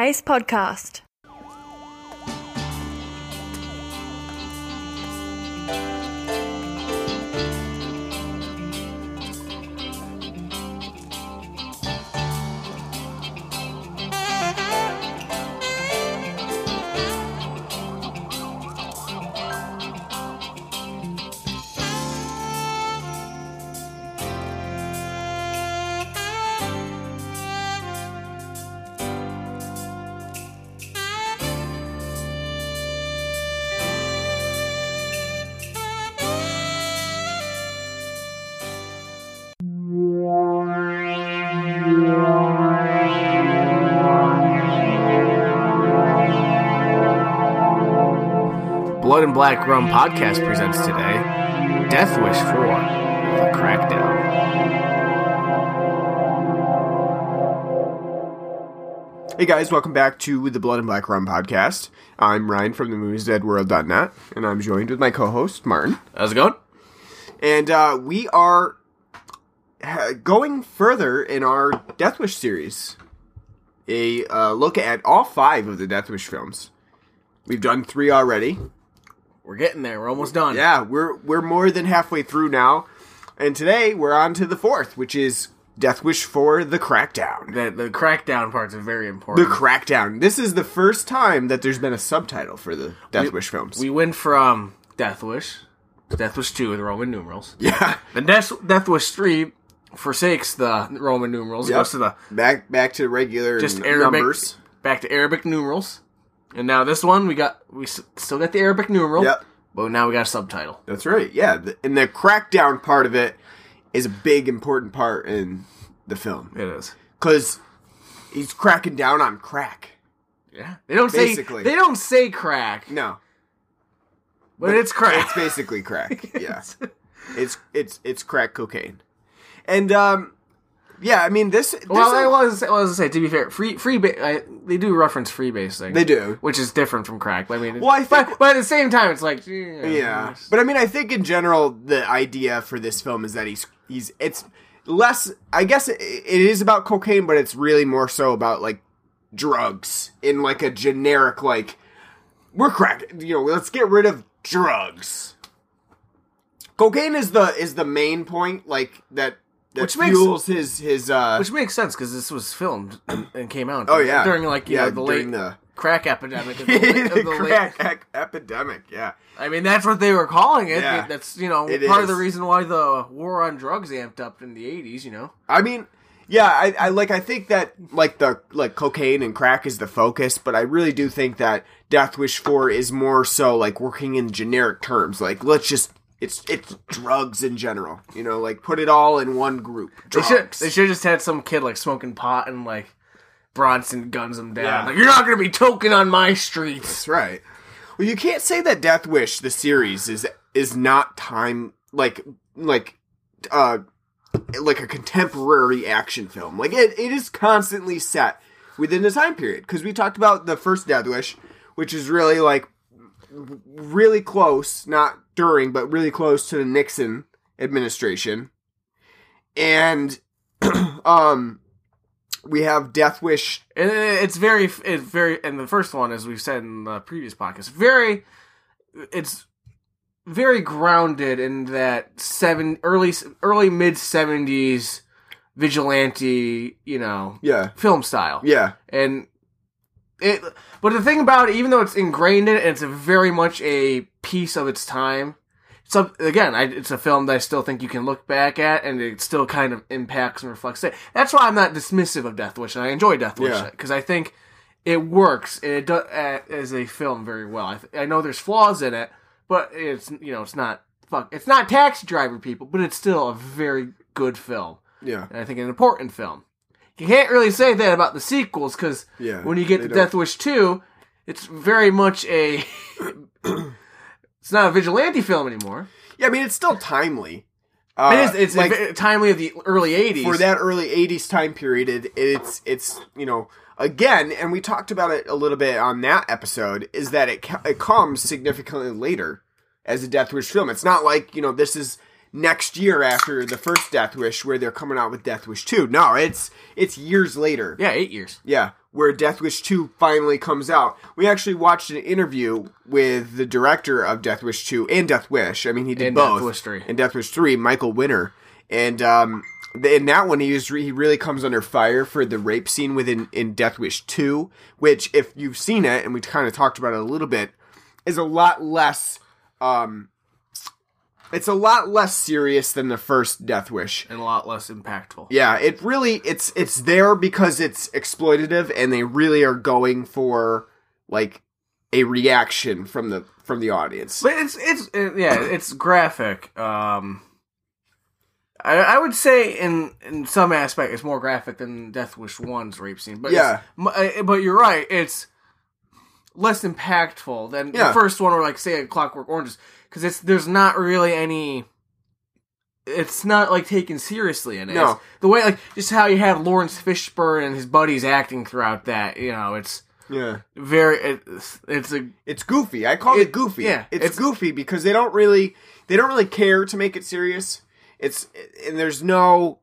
Ace Podcast. Blood and Black Rum podcast presents today Death Wish 4 The Crackdown. Hey guys, welcome back to the Blood and Black Rum podcast. I'm Ryan from the moviesdeadworld.net, and I'm joined with my co-host Martin. How's it going? And uh, we are going further in our Death Wish series. A uh, look at all five of the Death Wish films. We've done three already. We're getting there. We're almost done. Yeah, we're we're more than halfway through now, and today we're on to the fourth, which is Death Wish for the Crackdown. The, the crackdown parts are very important. The. Crackdown. This is the first time that there's been a subtitle for the Death We- Wish films. we went from Death Wish, Death Wish 2 with Roman numerals. yeah. Then Death, Death Wish 3 forsakes the Roman numerals, Yep. goes to the back back to regular just Arabic, numbers. back to Arabic numerals. And now this one, we got, we s- still got the Arabic numeral, Yep, but now we got a subtitle. that's right. Yeah, the, and the crackdown part of it is a big important part in the film It is. because he's cracking down on crack. Yeah. They don't Basically. say, they don't say crack, No, but, it's crack. it's basically crack. Yeah, it's it's it's crack cocaine, and um, yeah. I mean this. Well, this- I was, I was to say to be fair, free free ba- I, they do reference freebasing. they do. which is different from crack. I mean, Well, I think- but, but at the same time, it's like yeah, Yeah, but I mean, I think in general, the idea for this film is that he's he's it's less. I guess it, it is about cocaine, but it's really more so about like drugs in like a generic like we're crack. You know, let's get rid of drugs. Cocaine is the is the main point, like that that Which makes- fuels his his. uh which makes sense because this was filmed and, and came out. Oh yeah, during like you yeah know the late the, crack epidemic. Of the, late- of the the late- crack epidemic. Yeah, I mean, that's what they were calling it. Yeah. That's you know It part of the reason why the war on drugs amped up in the eighties. You know, I mean, yeah, I, I like. I think that like the like cocaine and crack is the focus, but I really do think that Death Wish Four is more so like working in generic terms. Like, let's just it's it's drugs in general. You know, like put it all in one group. they should they should just had some kid like smoking pot and like Bronson guns him down. Yeah. Like you're not gonna be token on my streets. That's right. Well, you can't say that Death Wish the series is is not time like like uh like a contemporary action film. Like it, it is constantly set within the time period because we talked about the first Death Wish, which is really like really close, not during, but really close to the Nixon administration, and um we have Death Wish. And it's very, it's very, and the first one, as we've said in the previous podcast, very, it's very grounded in that seven early, early mid seventies vigilante, you know, yeah. film style. yeah. And it, but the thing about it, even though it's ingrained in it, it's a very much a piece of its time. So again, I, it's a film that I still think you can look back at, and it still kind of impacts and reflects it. That's why I'm not dismissive of Death Wish, and I enjoy Death Wish Yeah. because I think it works it does uh, as a film very well. I, th- I know there's flaws in it, but it's you know it's not fuck it's not Taxi Driver people, but it's still a very good film, yeah and I think an important film. You can't really say that about the sequels because yeah. when you get to don't- Death Wish 2, it's very much a. it's not a vigilante film anymore. Yeah, I mean it's still timely. Uh, it is. It's like like timely of the early 80s. for that early '80s time period. It, it's it's you know again, and we talked about it a little bit on that episode. Is that it it comes significantly later as a Death Wish film? It's not like you know this is next year after the first Death Wish where they're coming out with Death Wish two. No, it's it's years later. Yeah, eight years. Yeah, where Death Wish 2 finally comes out. We actually watched an interview with the director of Death Wish 2 and Death Wish. I mean, he did And both. Death Wish 3. And Death Wish 3, Michael Winner. And um, in that one, he, was re- he really comes under fire for the rape scene within in Death Wish 2, which, if you've seen it, and we kind of talked about it a little bit, is a lot less. Um, it's a lot less serious than the first Death Wish. And a lot less impactful. Yeah, it really it's it's there because it's exploitative and they really are going for like a reaction from the from the audience. But it's it's it, yeah, it's graphic. Um, I, I would say in in some aspect it's more graphic than Death Wish One's rape scene. But Yeah. uh, but you're right. It's less impactful than Yeah. the first one, or like say a Clockwork Oranges, because it's there's not really any. It's not like taken seriously in it. No. It's the way like just how you have Laurence Fishburne and his buddies acting throughout that. You know, it's Yeah. very it's, it's a It's goofy. I call it, It- goofy. yeah, it's, it's- goofy because they don't really they don't really care to make it serious. It's and there's no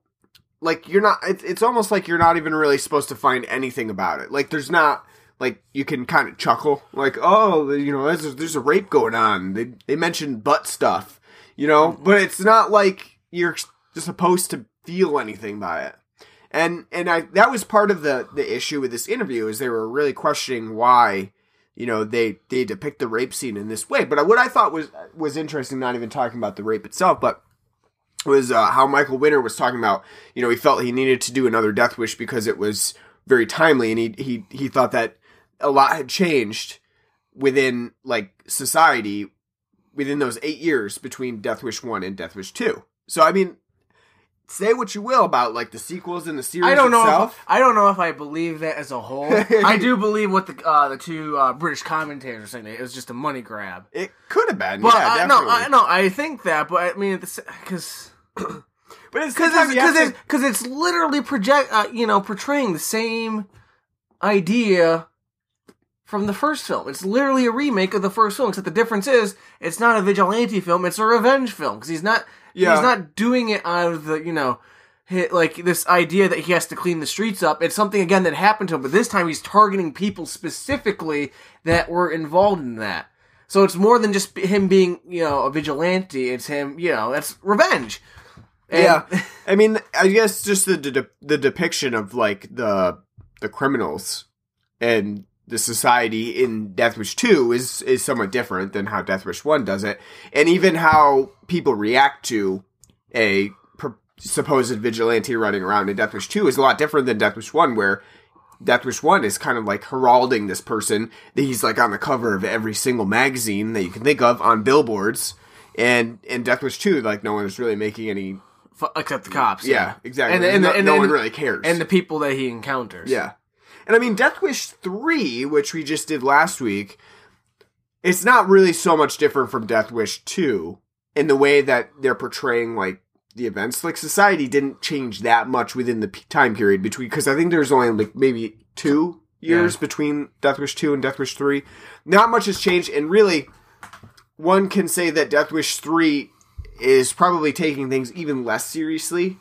like you're not it's almost like you're not even really supposed to find anything about it. Like there's not like you can kind of chuckle like oh you know there's there's a rape going on. They they mentioned butt stuff, you know, but it's not like you're supposed to feel anything by it. And and I that was part of the the issue with this interview is they were really questioning why you know they they depict the rape scene in this way. But what I thought was was interesting, not even talking about the rape itself, but was uh, how Michael Winner was talking about. You know, he felt he needed to do another Death Wish because it was very timely, and he he he thought that a lot had changed within like society within those eight years between Death Wish one and Death Wish two. So I mean, say what you will about like the sequels and the series I don't know. itself. If, I don't know if I believe that as a whole. I do believe what the uh, the two uh, British commentators are saying. It was just a money grab. It could have been, But yeah, I, definitely. no, I, no, I think that. But I mean, because but it's because because because it's, it's literally project uh, you know portraying the same idea from the first film. It's literally a remake of the first film, except the difference is it's not a vigilante film; it's a revenge film because he's not Yeah. he's not doing it out of the you know. hi- Like this idea that he has to clean the streets up, it's something again that happened to him, but this time he's targeting people specifically that were involved in that. So it's more than just him being, you know, a vigilante. It's him, you know, that's revenge. And- yeah, I mean, I guess just the the, the depiction of like the the criminals and the society in Death Wish Two is is somewhat different than how Death Wish One does it, and even how people react to a supposed vigilante running around in Death Wish Two is a lot different than Death Wish One, where Death Wish One is kind of like heralding this person that he's like on the cover of every single magazine that you can think of on billboards. And in Death Wish 2, like no one's really making any except the cops. yeah, exactly. And, And, and, no, and, no one really cares. And the people that he encounters. yeah, and I mean, Death Wish three, which we just did last week, it's not really so much different from Death Wish two in the way that they're portraying like the events. Like society didn't change that much within the time period between because I think there's only like maybe two years between Death Wish two and Death Wish three. Not much has changed, and really, one can say that Death Wish three is probably taking things even less seriously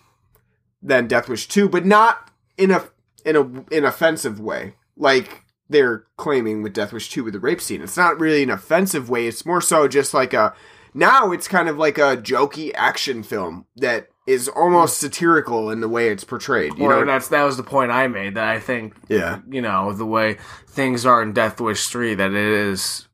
than Death Wish 2, but not in a in a an offensive way. Like they're claiming with Death Wish 2 with the rape scene. It's not really an offensive way. It's more so just like a now it's kind of like a jokey action film that is almost satirical in the way it's portrayed. You Or know? that's that was the point I made. That I think Yeah. you know the way things are in Death Wish three. That it is.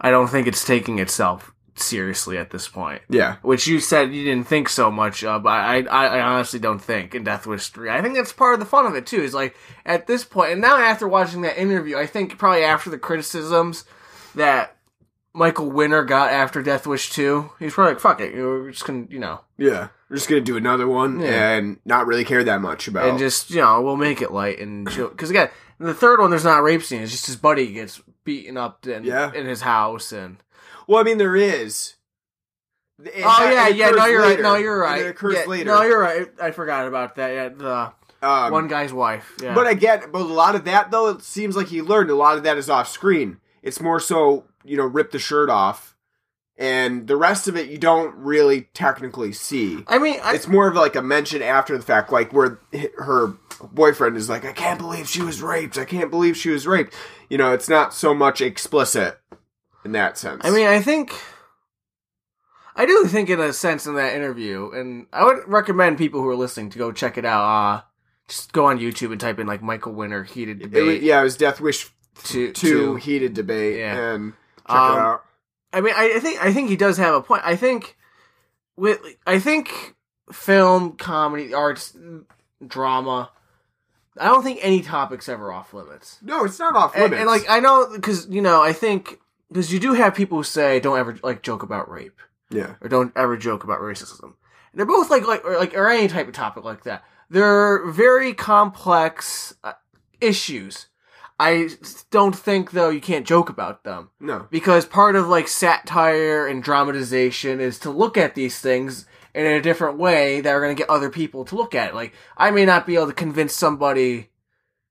I don't think it's taking itself seriously at this point. Yeah. Which you said you didn't think so much of. I, I, I honestly don't think in Death Wish 3. I think that's part of the fun of it, too. Is like, at this point, and now after watching that interview, I think probably after the criticisms that Michael Winner got after Death Wish 2, he's probably like, fuck it, we're just gonna, you know, Yeah. We're just to do another one Yeah. and not really care that much about and just, you know, we'll make it light and Because again, in the third one, there's not a rape scene, it's just his buddy gets beaten up in, Yeah. in his house, and. Well, I mean there is. Oh, yeah, yeah, no, you're later. right, no, you're right. It occurs Yeah, later. No, you're right. I forgot about that. Yeah, the um, one guy's wife. Yeah. But again, but a lot of that though, it seems like he learned a lot of that is off screen. It's more so, you know, rip the shirt off, and the rest of it you don't really technically see. I mean, I, It's more of like a mention after the fact, like where her boyfriend is like, I can't believe she was raped. I can't believe she was raped. You know, it's not so much explicit in that sense. I mean, I think I do think in a sense in that interview, and I would recommend people who are listening to go check it out. Uh just go on YouTube and type in like Michael Winner heated It debate. was- yeah, it was Death Wish to, heated debate, Yeah. and check Um, it out. I mean, I, I think I think he does have a point. I think with I think film, comedy, arts, drama. I don't think any topic's ever off limits. No, it's not off And, limits. and like I know because you know I think because you do have people who say don't ever like joke about rape yeah, or don't ever joke about racism. And they're both like like or like or any type of topic like that. They're very complex uh, issues. I don't think though you can't joke about them no, because part of like satire and dramatization is to look at these things in a different way that are going to get other people to look at it. Like I may not be able to convince somebody,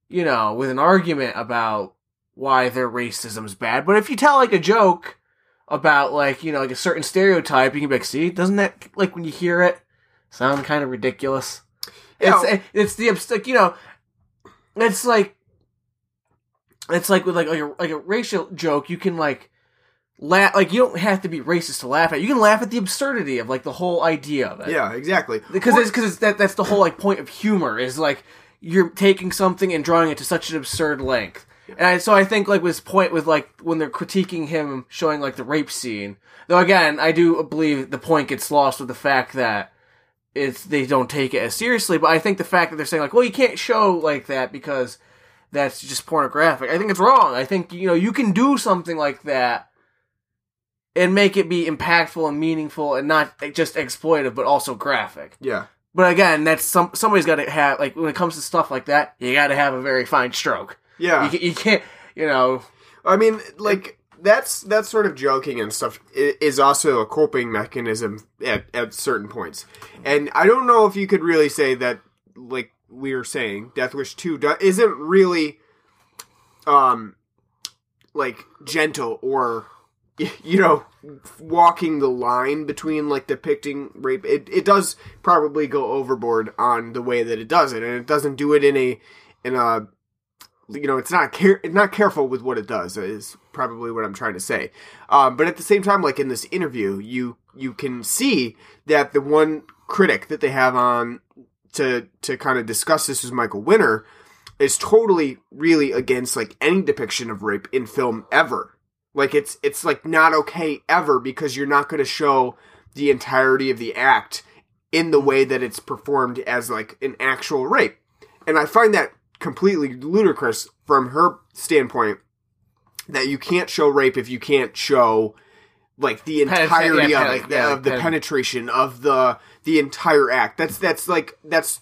you know, with an argument about why their racism's bad, but if you tell like a joke about like you know like a certain stereotype, you can be like, see, doesn't that like when you hear it sound kind of ridiculous? It's eh, it's the like you know, it's like it's like with like like a, like a racial joke. You can like laugh like you don't have to be racist to laugh at. You can laugh at the absurdity of like the whole idea of it. yeah, exactly. because Or- it's because that that's the whole like point of humor is like you're taking something and drawing it to such an absurd length. And I, so I think like his point with like when they're critiquing him showing like the rape scene. Though again, I do believe the point gets lost with the fact that it's they don't take it as seriously. But I think the fact that they're saying like, well, you can't show like that because that's just pornographic. I think it's wrong. I think you know you can do something like that and make it be impactful and meaningful and not just exploitive, but also graphic. yeah, But again, that's some somebody's got to have like when it comes to stuff like that, you got to have a very fine stroke. Yeah. You, you can't, you know. I mean, like that's that sort of joking and stuff is also a coping mechanism at at certain points. And I don't know if you could really say that, like we were saying, Death Wish Two do- isn't really, um, like gentle or, you know, walking the line between like depicting rape. It it does probably go overboard on the way that it does it, and it doesn't do it in a in a you know, it's not care not careful with what it does is probably what I'm trying to say. Um, but at the same time, like in this interview, you you can see that the one critic that they have on to to kind of discuss this is Michael Winner is totally really against like any depiction of rape in film ever. Like it's it's like not okay ever because you're not going to show the entirety of the act in the way that it's performed as like an actual rape. And I find that completely ludicrous from her standpoint that you can't show rape if you can't show like the entirety yeah, of it, yeah, of the pen- penetration of the the entire act. That's that's like that's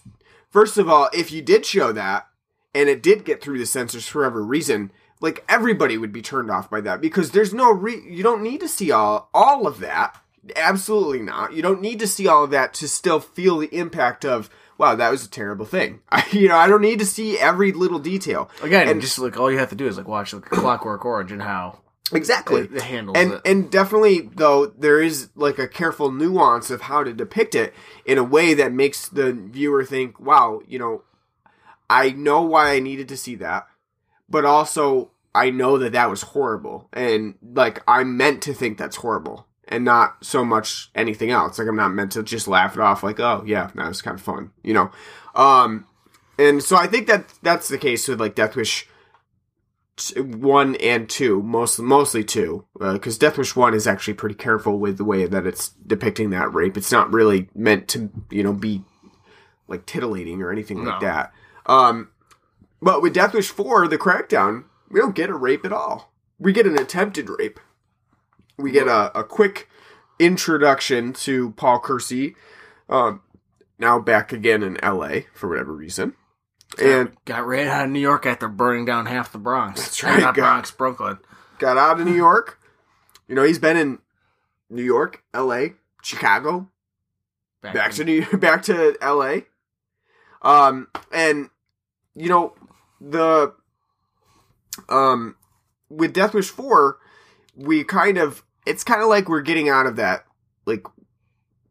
first of all, if you did show that and it did get through the censors for whatever reason, like everybody would be turned off by that because there's no re you don't need to see all all of that. Absolutely not. You don't need to see all of that to still feel the impact of wow, that was a terrible thing. I, you know, I don't need to see every little detail. Again, And- just like all you have to do is like watch like, Clockwork Orange and how Exactly. it, it handles and it. and definitely though there is like a careful nuance of how to depict it in a way that makes the viewer think wow you know i know why i needed to see that but also i know that that was horrible and like i'm meant to think that's horrible and not so much anything else like i'm not meant to just laugh it off like oh yeah that was kind of fun you know um and so i think that that's the case with like death wish one and two, most mostly two, because Death Wish one is actually pretty careful with the way that it's depicting that rape. It's not really meant to, you know, be like titillating or anything like that. Um, but with Death Wish four, the crackdown, we don't get a rape at all. We get an attempted rape. We get a, a quick introduction to Paul Kersey, um, now back again in L.A. for whatever reason, and got ran out of New York after burning down half the Bronx. That's right, God. Bronx, Brooklyn. got out of New York. You know, he's been in New York, L.A., Chicago, back to New back to L.A. Um, and you know the um with Death Wish four, we kind of it's kind of like we're getting out of that like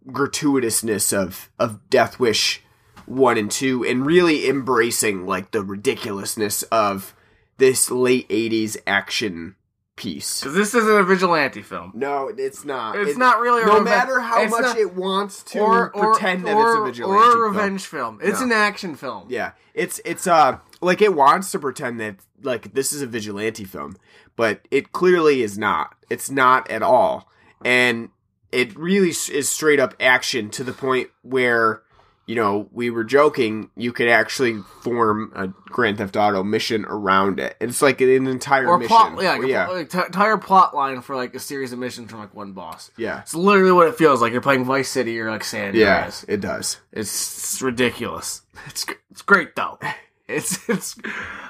gratuitousness of of Death Wish one and two, and really embracing like the ridiculousness of this late '80s action piece. Because this isn't a vigilante film. No, it's not. It's It- not really a No reve- matter how it's much not- it wants to or, or, pretend that it's a vigilante or a revenge film. It's No. an action film. Yeah, it's it's uh like it wants to pretend that like this is a vigilante film, but it clearly is not. It's not at all, and it really is straight up action to the point where you know we were joking you could actually form a Grand Theft Auto mission around it. It's like an entire Or mission. plot, yeah, like, yeah, pl- like, t- entire plot line for like a series of missions from like one boss. yeah, It's literally what it feels like. You're playing Vice City or like San yeah. Andreas. It does. It's, it's ridiculous. It's it's great though. It's it's.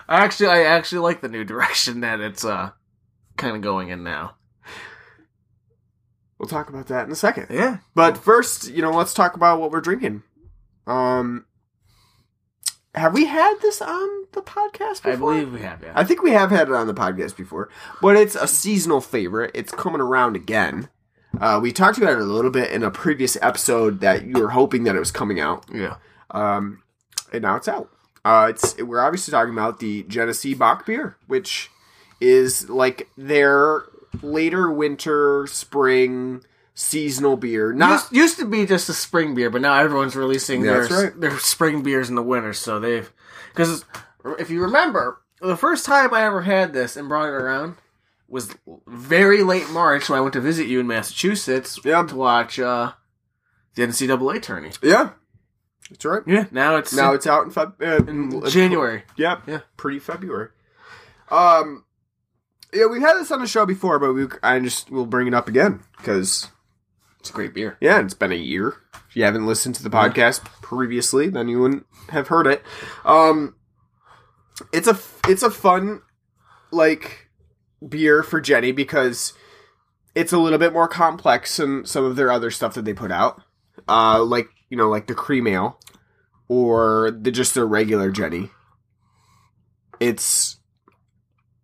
I actually I actually like the new direction that it's uh kind of going in now. We'll talk about that in a second. Yeah, But first, you know, let's talk about what we're drinking. Um, have we had this on the podcast before? I believe we have. Yeah, I think we have had it on the podcast before, but it's a seasonal favorite. It's coming around again. Uh, we talked about it a little bit in a previous episode that you were hoping that it was coming out, yeah. um, and now it's out. Uh, it's we're obviously talking about the Genesee Bock beer, which is like their later winter, spring, seasonal beer. Not used, used to be just a spring beer, but now everyone's releasing Yeah, their right. their spring beers in the winter. So they've because if you remember, the first time I ever had this and brought it around was very late March when I went to visit you in Massachusetts Yeah. to watch uh, the NCAA tourney. yeah, that's right. Yeah, now it's Now it's out in, Feb- uh, in January. Yep. Yeah. Pretty February. Um, yeah, we've had this on the show before, but we I just will bring it up again because It's a great beer. yeah, it's been a year. If you haven't listened to the podcast previously, then you wouldn't have heard it. Um, it's a it's a fun like beer for Jenny because it's a little bit more complex than some of their other stuff that they put out. Uh, like you know, like the cream ale or the just their regular Jenny. It's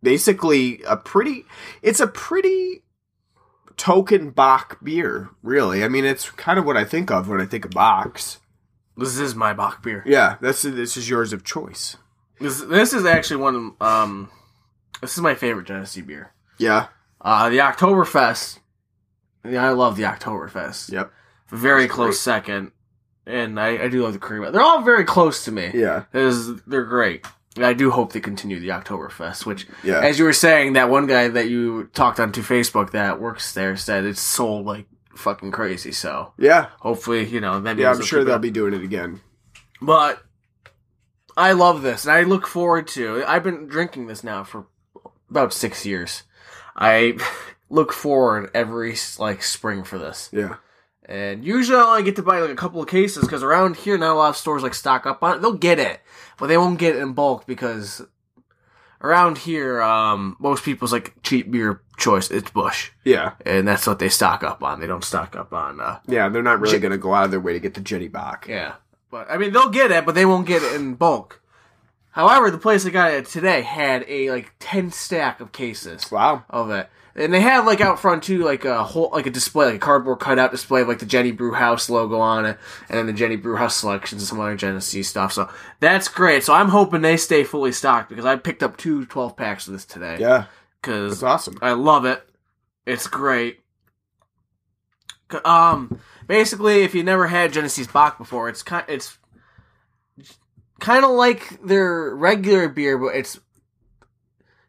basically a pretty. It's a pretty token Bock beer, really. I mean, it's kind of what I think of when I think of Bock's. This is my Bock beer. Yeah, that's this is yours of choice. This this is actually one. of, Um, this is my favorite Genesee beer. Yeah. Uh, the Oktoberfest. Yeah, I love the Oktoberfest. Yep. Very That's close second, and I, I do love the cream. They're all very close to me. Yeah. Because they're great. I do hope they continue the Oktoberfest, which, Yeah. as you were saying, that one guy that you talked on to Facebook that works there said it's sold like fucking crazy. So Yeah. hopefully, you know, that Yeah, I'm sure they'll be doing it again. But I love this, and I look forward to. I've been drinking this now for about six years. I look forward every like spring for this, Yeah. And usually I only get to buy like a couple of cases because around here not a lot of stores like stock up on it. They'll get it, but they won't get it in bulk because around here, um, most people's like cheap beer choice it's Busch, Yeah. and that's what they stock up on. They don't stock up on uh, Yeah, they're not really Jen- going to go out of their way to get the Jenny Bock. Yeah. But I mean they'll get it, but they won't get it in bulk. However, the place I got it today had a like ten stack of cases Wow. of it. And they have like out front too, like a whole like a display, like a cardboard cutout display of like the Jenny Brew House logo on it, and then the Jenny Brew House selections and some other Genesee stuff. So that's great. So I'm hoping they stay fully stocked because I picked up two 12 packs of this today. Yeah. Because That's awesome. I love it. It's great. Um, basically, if you never had Genesee's Bock before, it's kind it's kind of like their regular beer, but it's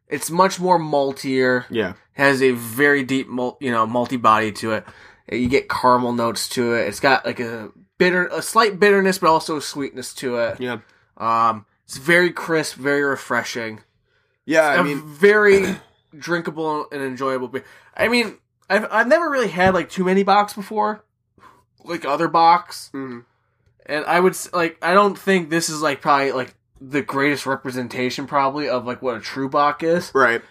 it's much more maltier. Yeah. Has a very deep, malt, you know, multi body to it. You get caramel notes to it. It's got like a bitter, a slight bitterness, but also a sweetness to it. Yeah. Um, it's very crisp, very refreshing Yeah, I mean, very drinkable and enjoyable beer. I mean, I've I've never really had like too many bocks before, like other bocks, mhm. and I would like I don't think this is like probably like the greatest representation probably of like what a true Bock is. right.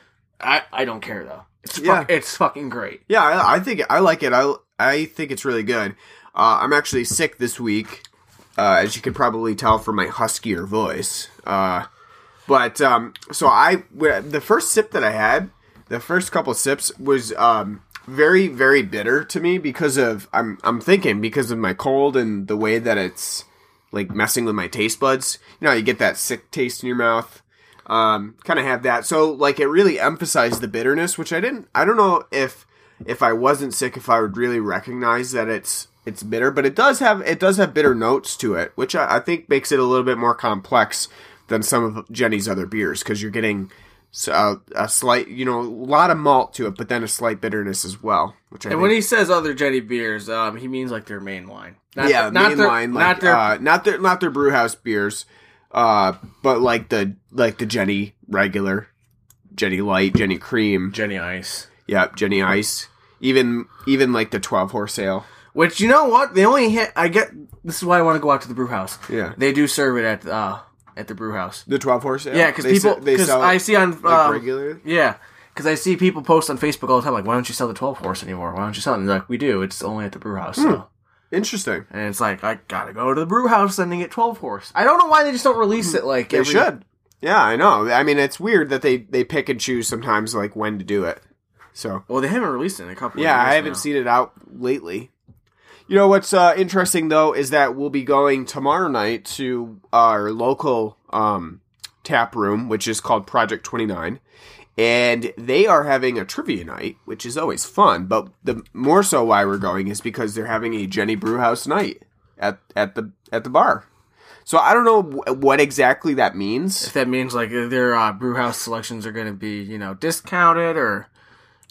I I don't care though. It's Yeah. fuck, it's fucking great. Yeah, I, I think I like it. I I think it's really good. Uh, I'm actually sick this week, uh, as you could probably tell from my huskier voice. Uh, but um, so I the first sip that I had, the first couple sips was um, very very bitter to me because of I'm I'm thinking because of my cold and the way that it's like messing with my taste buds. You know, you get that sick taste in your mouth. Um, kind of have that. So like it really emphasized the bitterness, which I didn't. I don't know if if I wasn't sick, if I would really recognize that it's it's bitter, but it does have it does have bitter notes to it, which I, I think makes it a little bit more complex than some of Jenny's other beers because you're getting a, a slight, you know, a lot of malt to it, but then a slight bitterness as well. Which I And think, when he says other Jenny beers, um, he means like their main line. Not yeah, their- not main their, line, like, not their. uh, not their not their brew house beers, uh, but like the like the Jenny regular, Jenny Light, Jenny Cream, Jenny Ice. yeah, Jenny Ice, even even like the twelve horse ale. Which you know what? They only hit. I get. This is why I want to go out to the brew house. Yeah. They do serve it at uh at the brew house. The twelve horse ale. Yeah, because They people. Because sell I see on like um, regular. Yeah, because I see people post on Facebook all the time, like, "Why don't you sell the twelve horse anymore? Why don't you sell it?" And they're like, "We do. It's only at the brew house." Hmm. So. Interesting. And it's like I gotta go to the brew house and then get twelve horse. I don't know why they just don't release it like They every- should. Yeah, I know. I mean, it's weird that they they pick and choose sometimes, like when to do it. So Well, they haven't released it in a couple. yeah, I haven't now. seen it out lately. You know what's uh, interesting though is that we'll be going tomorrow night to our local um, tap room, which is called Project Twenty Nine, and they are having a trivia night, which is always fun. But the more so why we're going is because they're having a Jenny Brewhouse night at at the at the bar. So I don't know what exactly that means. If that means like their uh, brew house selections are going to be you know discounted or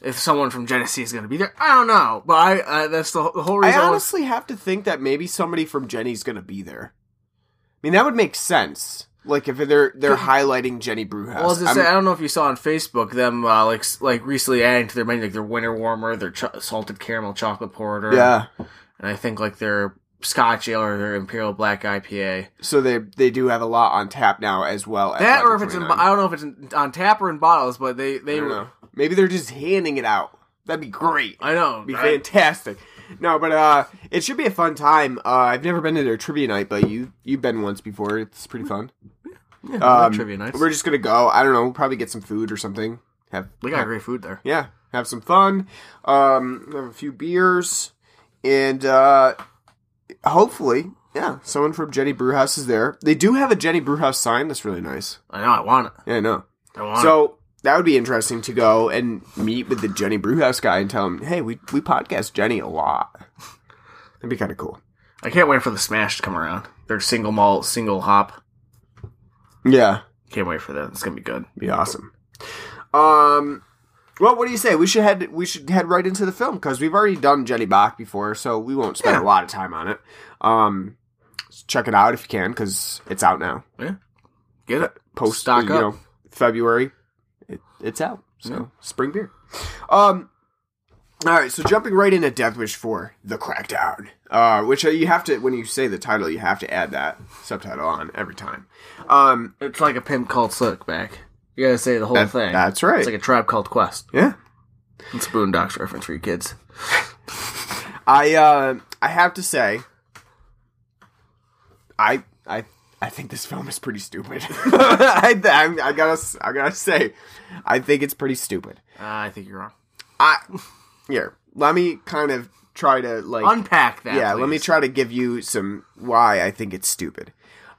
if someone from Genesee is going to be there, I don't know. But I uh, that's the, the whole I reason. I was- honestly have to think that maybe somebody from Jenny's going to be there. I mean, that would make sense. Like if they're they're highlighting Jenny Brewhouse. Well, I was gonna I'm- say, I don't know if you saw on Facebook them uh, like like recently adding to their menu like their winter warmer, their ch- salted caramel chocolate porter, yeah. and I think like their Scotch ale or their Imperial Black IPA. So they they do have a lot on tap now as well. That or if it's in, I don't know if it's in, on tap or in bottles, but they they. Maybe they're just handing it out. That'd be great. I know. It'd be I- fantastic. No, but uh, it should be a fun time. Uh, I've never been to their trivia night, but you you've been once before. It's pretty fun. yeah, Um, trivia nights. We're just gonna go. I don't know. Probably get some food or something. Have we got great food there. yeah, have some fun. Um, have a few beers, and uh, hopefully, yeah, someone from Jenny Brewhouse is there. They do have a Jenny Brewhouse sign. That's really nice. I know. I want it. Yeah, I know. I want it. That would be interesting to go and meet with the Jenny Brewhouse guy and tell him, hey, we we podcast Jenny a lot. That'd be kind of cool. I can't wait for the Smash to come around. Their single malt, single hop. Yeah, Can't wait for that. It's gonna be good. be awesome. Um, well, what do you say? We should head we should head right into the film because we've already done Jenny Bock before, so we won't spend Yeah. a lot of time on it. Um, check it out if you can because it's out now. Yeah, get it. Post Stock you up. know February, it's out. So spring beer. Um. All right, so jumping right into Death Wish 4, The Crackdown, uh, which uh, you have to, when you say the title, you have to add that subtitle on every time. Um, It's like a pimp called Slickback. You gotta say the whole that- thing. that's right. It's like a tribe called Quest. yeah. It's a Boondocks reference for you kids. I uh, I have to say, I I I think this film is pretty stupid. I, I I gotta I gotta say, I think it's pretty stupid. Uh, I think you're wrong. I here let me kind of try to like Unpack that. yeah let me try to give you some why I think it's stupid.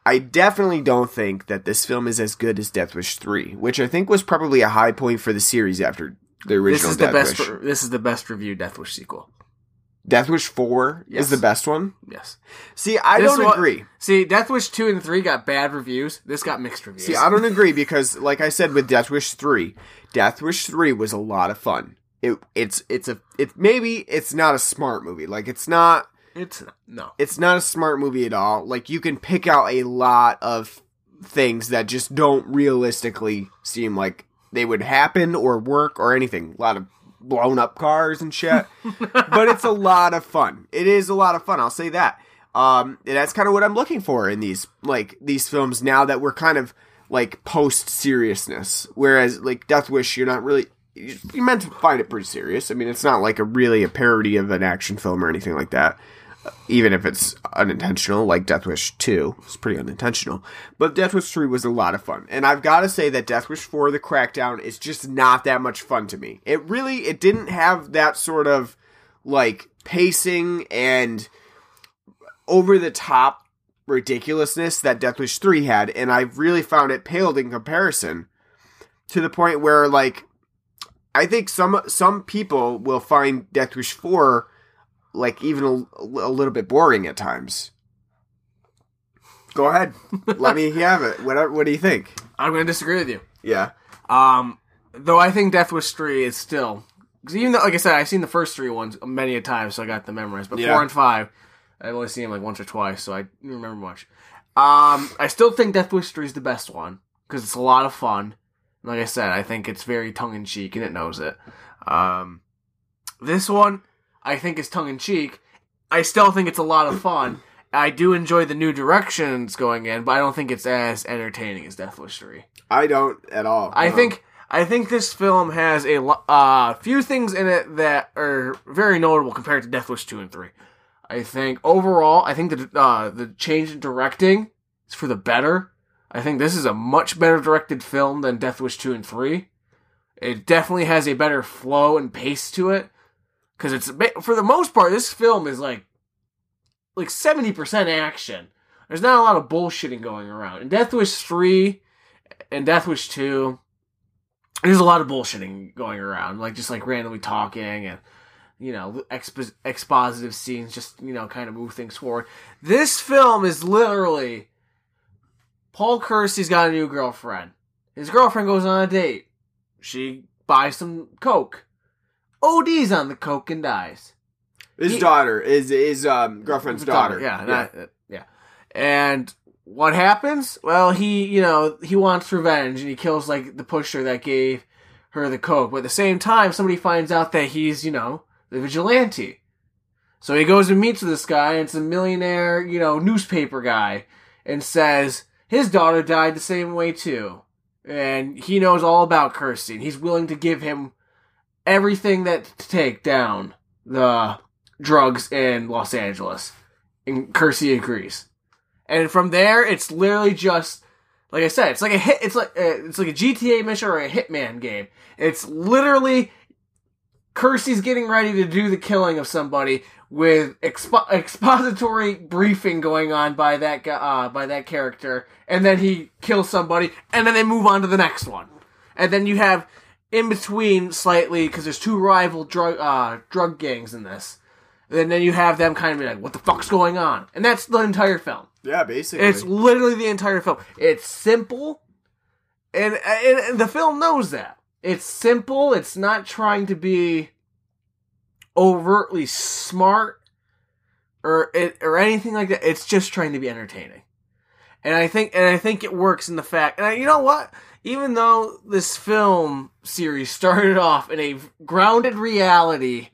I definitely don't think that this film is as good as Death Wish three, which I think was probably a high point for the series after the original. This is the best. Wish. This is the best reviewed Death Wish sequel. Death Wish four Yes. is the best one. Yes. See, I This don't one- agree. See, Death Wish two and three got bad reviews. This got mixed reviews. See, I don't agree because, like I said with Death Wish three, Death Wish three was a lot of fun. It it's it's a it maybe it's not a smart movie. Like it's not It's no. it's not a smart movie at all. Like you can pick out a lot of things that just don't realistically seem like they would happen or work or anything. A lot of blown up cars and shit. but it's a lot of fun. It is a lot of fun. I'll say that. Um, and that's kind of what I'm looking for in these like these films now that we're kind of like post seriousness. Whereas like Death Wish, you're not really you- you're meant to find it pretty serious. I mean, it's not like a really a parody of an action film or anything like that. Even if it's unintentional, like Death Wish 2, it's pretty unintentional. But Death Wish 3 was a lot of fun. And I've got to say that Death Wish 4, The Crackdown, is just not that much fun to me. It really, it didn't have that sort of, like, pacing and over the top ridiculousness that Death Wish 3 had, and I really found it paled in comparison to the point where, like, I think some some people will find Death Wish 4 like even a, a little bit boring at times. Go ahead. Let me have it. What what do you think? I'm going to disagree with you. Yeah. Um, though I think Death Wish three is still because even though, like I said, I've seen the first three ones many a time, so I got them memorized. But Yeah. four and five, I've only seen them like once or twice, so I don't remember much. Um, I still think Death Wish three is the best one because it's a lot of fun. Like I said, I think it's very tongue in cheek and it knows it. Um, this one, I think is tongue in cheek. I still think it's a lot of fun. I do enjoy the new directions going in, but I don't think it's as entertaining as Death Wish three. I don't at all. I No. think I think this film has a uh, few things in it that are very notable compared to Death Wish two and three. I think overall, I think the uh, the change in directing is for the better. I think this is a much better directed film than Death Wish two and three. It definitely has a better flow and pace to it because it's for the most part this film is like like seventy percent action. There's not a lot of bullshitting going around. In Death Wish three and Death Wish two, there's a lot of bullshitting going around, like just like randomly talking and you know expo- expositive scenes, just you know kind of move things forward. This film is literally Paul Kersey's got a new girlfriend. His girlfriend goes on a date. She buys some coke. OD's on the coke and dies. his he- daughter is his um girlfriend's His daughter. Yeah, that- uh, yeah. And what happens? Well, he, you know, he wants revenge and he kills like the pusher that gave her the coke. But at the same time, somebody finds out that he's, you know, the vigilante. So he goes and meets with this guy, and it's a millionaire, you know, newspaper guy, and says his daughter died the same way too. And he knows all about Kersey, and he's willing to give him everything that to take down the drugs in Los Angeles. And Kersey agrees. And from there, it's literally just like I said, it's like a hit. It's like uh, it's like a GTA mission or a Hitman game. It's literally Kersey's getting ready to do the killing of somebody with expo- expository briefing going on by that uh, by that character, and then he kills somebody, and then they move on to the next one, and then you have in between slightly because there's two rival drug uh, drug gangs in this. And then you have them kind of be like, "What the fuck's going on?" And that's the entire film. Yeah, basically. It's literally the entire film. It's simple, and, and, and the film knows that. It's simple. It's not trying to be overtly smart or it, or anything like that. It's just trying to be entertaining. And I think and I think it works in the fact. And I, you know what? Even though this film series started off in a grounded reality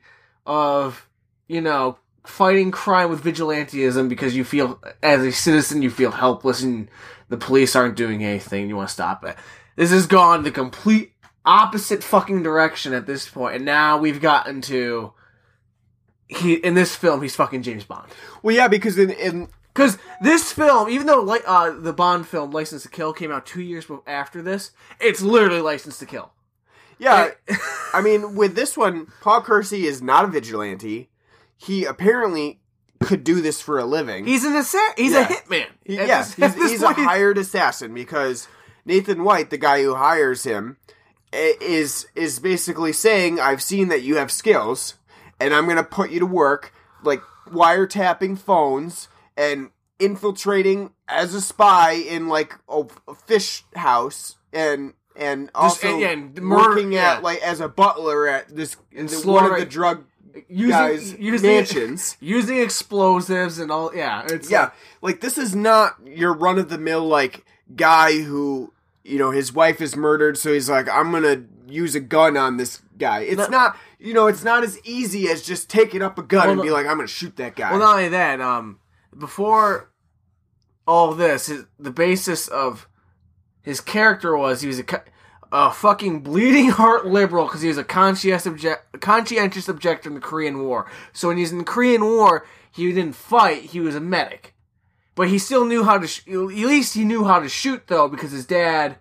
of you know fighting crime with vigilantism because you feel as a citizen you feel helpless and the police aren't doing anything you want to stop it. This has gone the complete opposite fucking direction at this point and now we've gotten to he in this film he's fucking james bond. Well, yeah, because in, in because this film even though like uh the bond film license to kill came out two years after this it's literally license to kill yeah, I mean, with this one, Paul Kersey is not a vigilante. He apparently could do this for a living. he's an assa- he's Yeah. a hitman He- this- he's, he's a hired assassin because Nathan White, the guy who hires him, is is basically saying, "I've seen that you have skills, and I'm going to put you to work, like wiretapping phones and infiltrating as a spy in like a, a fish house and." And also and- yeah, murder- working yeah. at like as a butler at this And the- one of slaughtering- the drug using, guys' using, mansions. using explosives and all. Yeah, it's Yeah, like- like this is not your run of the mill like guy who you know his wife is murdered, so he's like, I'm gonna use a gun on this guy. It's No- not, you know, it's not as easy as just taking up a gun Well, and be like, I'm gonna shoot that guy. Well, not only that, um, before all this, his, the basis of his character was he was a, a fucking bleeding heart liberal because he was a conscientious, object, conscientious objector in the Korean War. So when he was in the Korean War, he didn't fight; he was a medic. But he still knew how to. Sh- at least he knew how to shoot, though, because his dad,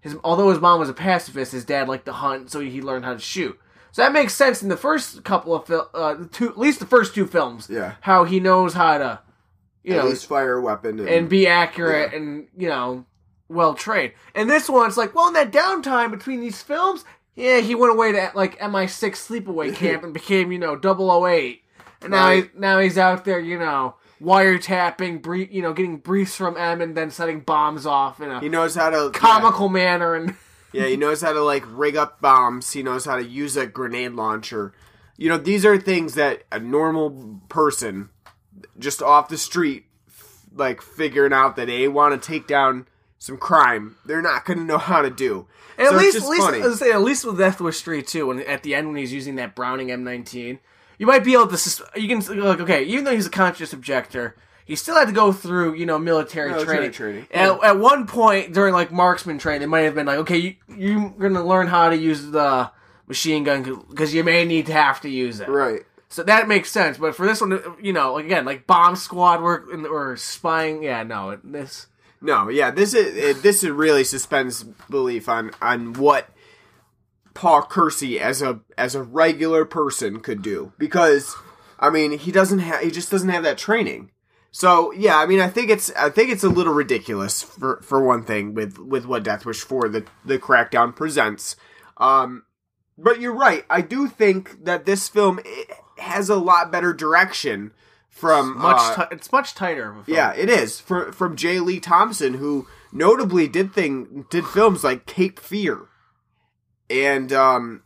his although his mom was a pacifist, his dad liked to hunt, so he learned how to shoot. So that makes sense in the first couple of fil- uh, two, at least the first two films Yeah. how he knows how to you At know, least fire a weapon and, and be accurate and you know well trained. And this one's like, well, in that downtime between these films, yeah, he went away to like MI6 sleepaway camp and became you know 008. and now Right. he, now he's out there, you know, wiretapping, brief, you know, getting briefs from M and then setting bombs off in a he knows how to comical manner and. Yeah, he knows how to like rig up bombs. He knows how to use a grenade launcher. You know, these are things that a normal person just off the street like figuring out that they want to take down some crime, they're not going to know how to do. And So at least, at least, funny. I was saying, at least with Death Wish three too, when at the end when he's using that Browning M19, you might be able to. You can like, okay, even though he's a conscious objector, he still had to go through you know military, Military training. training, At, at one point during like marksman training, it might have been like, okay, you, you're gonna learn how to use the machine gun because you may need to have to use it. Right. So that makes sense. But for this one, you know, again, like bomb squad work or spying, yeah, no, it- this. No, yeah, this is it, this is really suspends belief on on what Paul Kersey as a as a regular person could do because I mean he doesn't have he just doesn't have that training. So yeah, I mean I think it's I think it's a little ridiculous for for one thing with with what Death Wish 4 the the Crackdown presents. Um, but you're right. I do think that this film eh, has a lot better direction from Much, uh, ti- it's much tighter. Of yeah, it is for, from J. Lee Thompson, who notably did thing did films like Cape Fear, and um,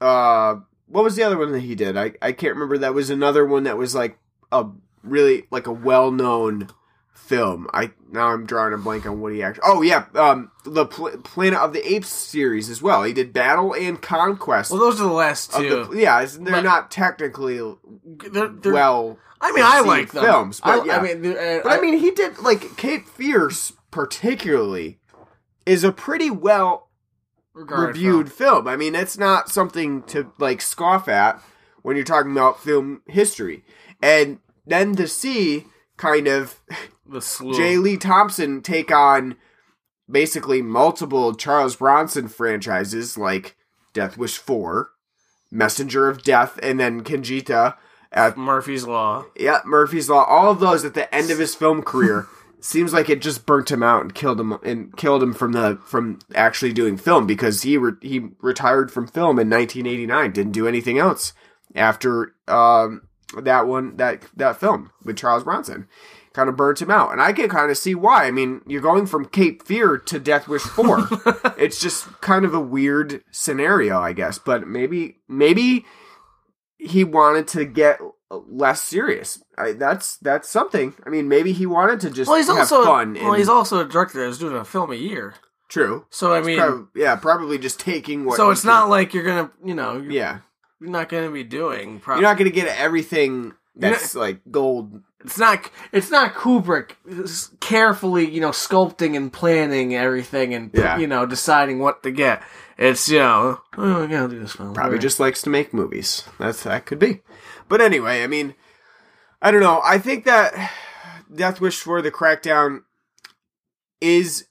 uh, what was the other one that he did? I I can't remember. That was another one that was like a really like a well known film. I now I'm drawing a blank on what he actually. Oh yeah, um, the Pl- Planet of the Apes series as well. He did Battle and Conquest. Well, those are the last of two. the, yeah, they're But- not technically They're- they're- well. I mean, I like them. films, but I, yeah. I mean, uh, But I mean, he did like Cape Fear, particularly, is a pretty well reviewed film. film. I mean, it's not something to like scoff at when you're talking about film history. And then to see kind of the slew. J. Lee Thompson take on basically multiple Charles Bronson franchises like Death Wish 4, Messenger of Death, and then Kinjite at Murphy's Law. yeah, Murphy's Law, all of those at the end of his film career seems like it just burnt him out and killed him and killed him from the from actually doing film because he re- he retired from film in 1989, didn't do anything else after um that one that that film with Charles Bronson. Kind of burnt him out, and I can kind of see why. I mean, you're going from Cape Fear to Death Wish Four. it's just kind of a weird scenario, I guess. But maybe, maybe he wanted to get less serious. I, that's that's something. I mean, maybe he wanted to just Well, he's have also fun. well, and- he's also a director that's doing a film a year. true. So I mean, Prob- yeah, probably just taking what. so it's not like you're gonna, you know, Yeah, you're not gonna be doing. Pro- you're not going to get everything that's like gold. it's not. It's not Kubrick s- carefully, you know, sculpting and planning everything and Yeah. you know deciding what to get. It's you know, oh, I gotta do this film. Probably Alright. just likes to make movies. That's that could be. But anyway, I mean, I don't know. I think that Death Wish 4 the Crackdown is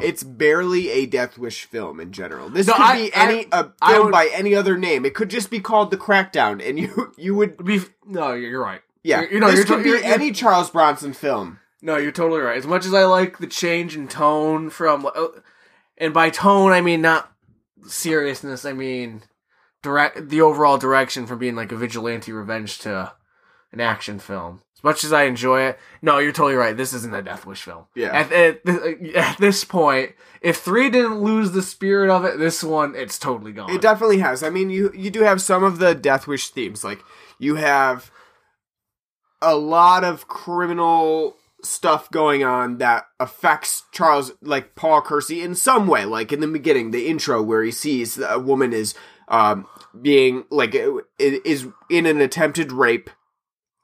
it's barely a Death Wish film in general. This No, could I- be any I- a I film would- by any other name. It could just be called The Crackdown, and you you would Be, no, you're, you're right. yeah. You're- you know, this you're could to- be you're- you're- any Charles Bronson film. No, you're totally right. As much as I like the change in tone from, uh, and by tone I mean not seriousness. I mean direct the overall direction from being like a vigilante revenge to an action film. As much as I enjoy it, no, you're totally right. This isn't a Death Wish film. Yeah. At, at, at this point, if three didn't lose the spirit of it, this one it's totally gone. It definitely has. I mean, you you do have some of the Death Wish themes. Like you have a lot of criminal stuff going on that affects Charles, like Paul Kersey, in some way. Like in the beginning, the intro where he sees a woman is um, being like is in an attempted rape.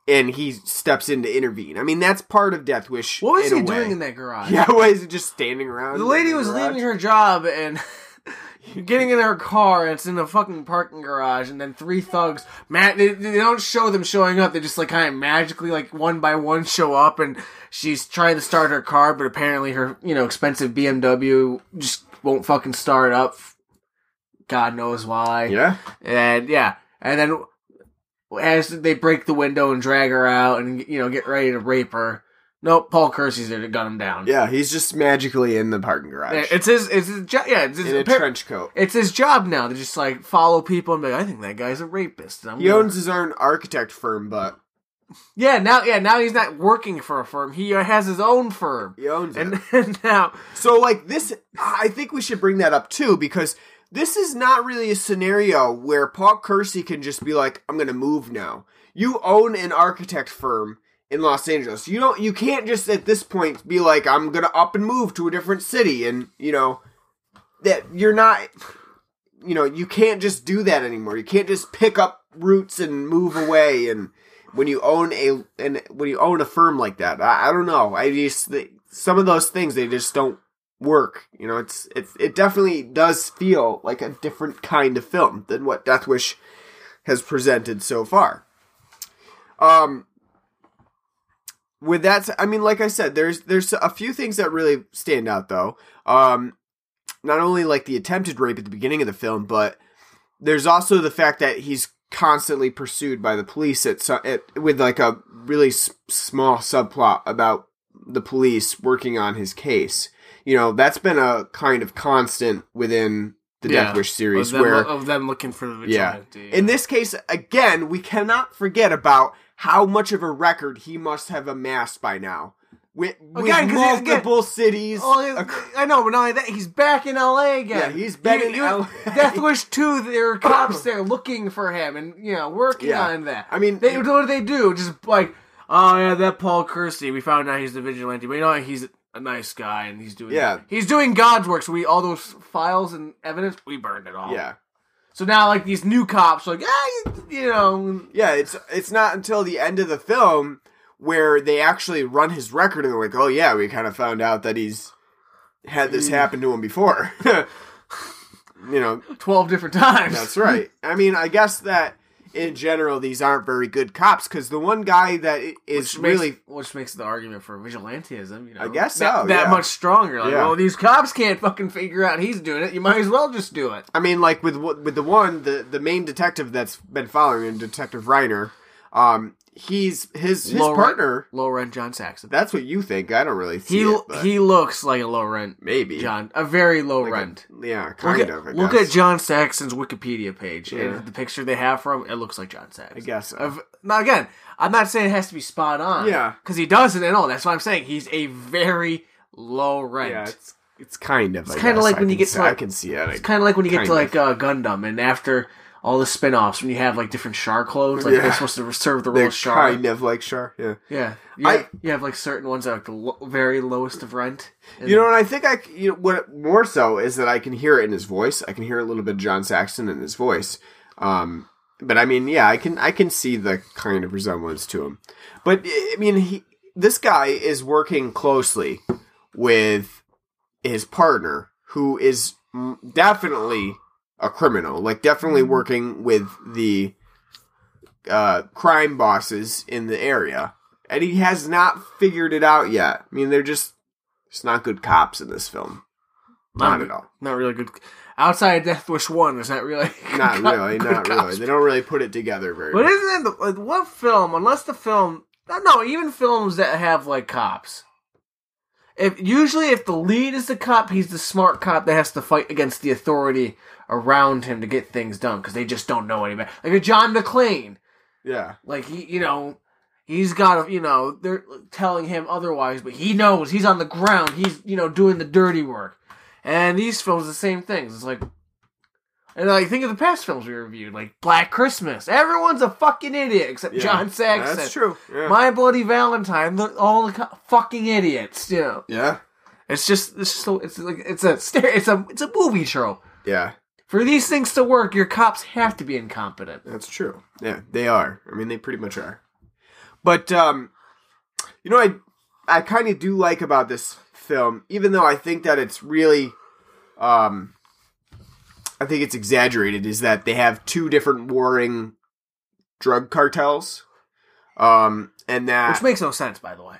And he steps in to intervene. I mean, that's part of Death Wish. what was he doing in that garage? Yeah, why is he just standing around? The lady was garage? leaving her job and getting in her car. And it's in a fucking parking garage, and then three thugs. Matt, they, they don't show them showing up. They just like kind of magically, like one by one, show up, and she's trying to start her car, but apparently her, you know, expensive BMW just won't fucking start up. God knows why. Yeah, And yeah, and then as they break the window and drag her out and you know get ready to rape her. Nope, Paul Kersey's there to gun him down. Yeah, he's just magically in the parking garage It's his, it's his job. Yeah, it's his, in a trench coat. it's his job now to just like follow people and be like, I think that guy's a rapist. He gonna- owns his own architect firm, but yeah, now, yeah, now he's not working for a firm. He uh, has his own firm, he owns it. and, and now, So like this, I think we should bring that up too because this is not really a scenario where Paul Kersey can just be like, "I'm going to move now." You own an architect firm in Los Angeles. You don't. You can't just at this point be like, "I'm going to up and move to a different city," and you know that you're not. You know, you can't just do that anymore. You can't just pick up roots and move away. And when you own a and when you own a firm like that, I, I don't know. I just some of those things they just don't work. You know, it's it's it definitely does feel like a different kind of film than what Death Wish has presented so far. Um with that I mean like I said there's there's a few things that really stand out though. Um not only like the attempted rape at the beginning of the film, but there's also the fact that he's constantly pursued by the police at, at with like a really s- small subplot about the police working on his case. You know, that's been a kind of constant within the Yeah, Death Wish series of them, where of them looking for the yeah. vigilante. In this case, again, we cannot forget about how much of a record he must have amassed by now. With, with Again, 'cause he- again- multiple cities. Oh, I know, but not only that, he's back in L.A. again. Yeah, he's You- in you- LA. Death Wish 2, there are cops there looking for him and, you know, working Yeah. on that. I mean, They, what do they do? Just like, oh yeah, that Paul Kersey. We found out he's the vigilante, but you know what? he's a nice guy and he's doing Yeah. he's doing God's work. So we all those files and evidence we burned it all. yeah. So now like these new cops are like ah you, know Yeah, it's it's not until the end of the film where they actually run his record and they're like, "Oh yeah, we kind of found out that he's had this Mm. happen to him before." you know, twelve different times. that's right. I mean, I guess that in general these aren't very good cops because the one guy that is Which makes, really which makes the argument for vigilantism, you know, I guess that, so, that yeah. much stronger. Like, Yeah. well, these cops can't fucking figure out he's doing it. You might as well just do it. I mean, like with with the one, the the main detective that's been following him, Detective Reiner. Um, he's his his Low partner. rent, low rent John Saxon. That's what you think. I don't really see He it. He looks like a low rent maybe John, a very low Like a- rent. yeah, kind Look, of. I at, look at John Saxon's Wikipedia page Yeah. and the picture they have from it looks like John Saxon. I guess so. Of, now again, I'm not saying it has to be spot on. Yeah. because he doesn't at all. That's what I'm saying. He's a very low rent. Yeah, it's it's kind of. It's kinda like when you get to, I can see it. It's kind of like when you get to Kind like uh, Gundam, and after all the spin-offs, when you have like different Char clones, like Yeah. they're supposed to serve the role They're of Char. kind of like Char. Yeah. Yeah, you, I- have, you have like certain ones that are like the lo- very lowest of rent. And- You know, and I think i you know, what more so is that I can hear it in his voice. I can hear a little bit of John Saxon in his voice. Um, but I mean, yeah, I can, I can see the kind of resemblance to him. But I mean, he, this guy is working closely with his partner, who is definitely a criminal. Like, definitely working with the uh, crime bosses in the area, and he has not figured it out yet. I mean, they're just it's not good cops in this film. Not Not- at all. not really good. Outside of Death Wish One, is that really Not good- really. Not cops? really. They don't really put it together very But well. isn't it the, what film? Unless the film, no, even films that have like cops. If usually if the lead is the cop, he's the smart cop that has to fight against the authority around him to get things done because they just don't know any better. Like a John McClane, Yeah. like he, you know, he's got, you know, they're telling him otherwise, but he knows he's on the ground. He's, you know, doing the dirty work. And these films, the same things. It's like, and like think of the past films we reviewed, like Black Christmas. Everyone's a fucking idiot except yeah. John Saxon. That's true. Yeah. My Bloody Valentine. they're All the co- fucking idiots. You know, yeah. it's just it's just so it's like it's a. It's a it's a movie trope. Yeah. For these things to work, your cops have to be incompetent. That's true. Yeah, they are. I mean, they pretty much are. But um, you know, I I kind of do like about this film, even though I think that it's really, um, I think it's exaggerated. Is that they have two different warring drug cartels, um, and that Which makes no sense, by the way.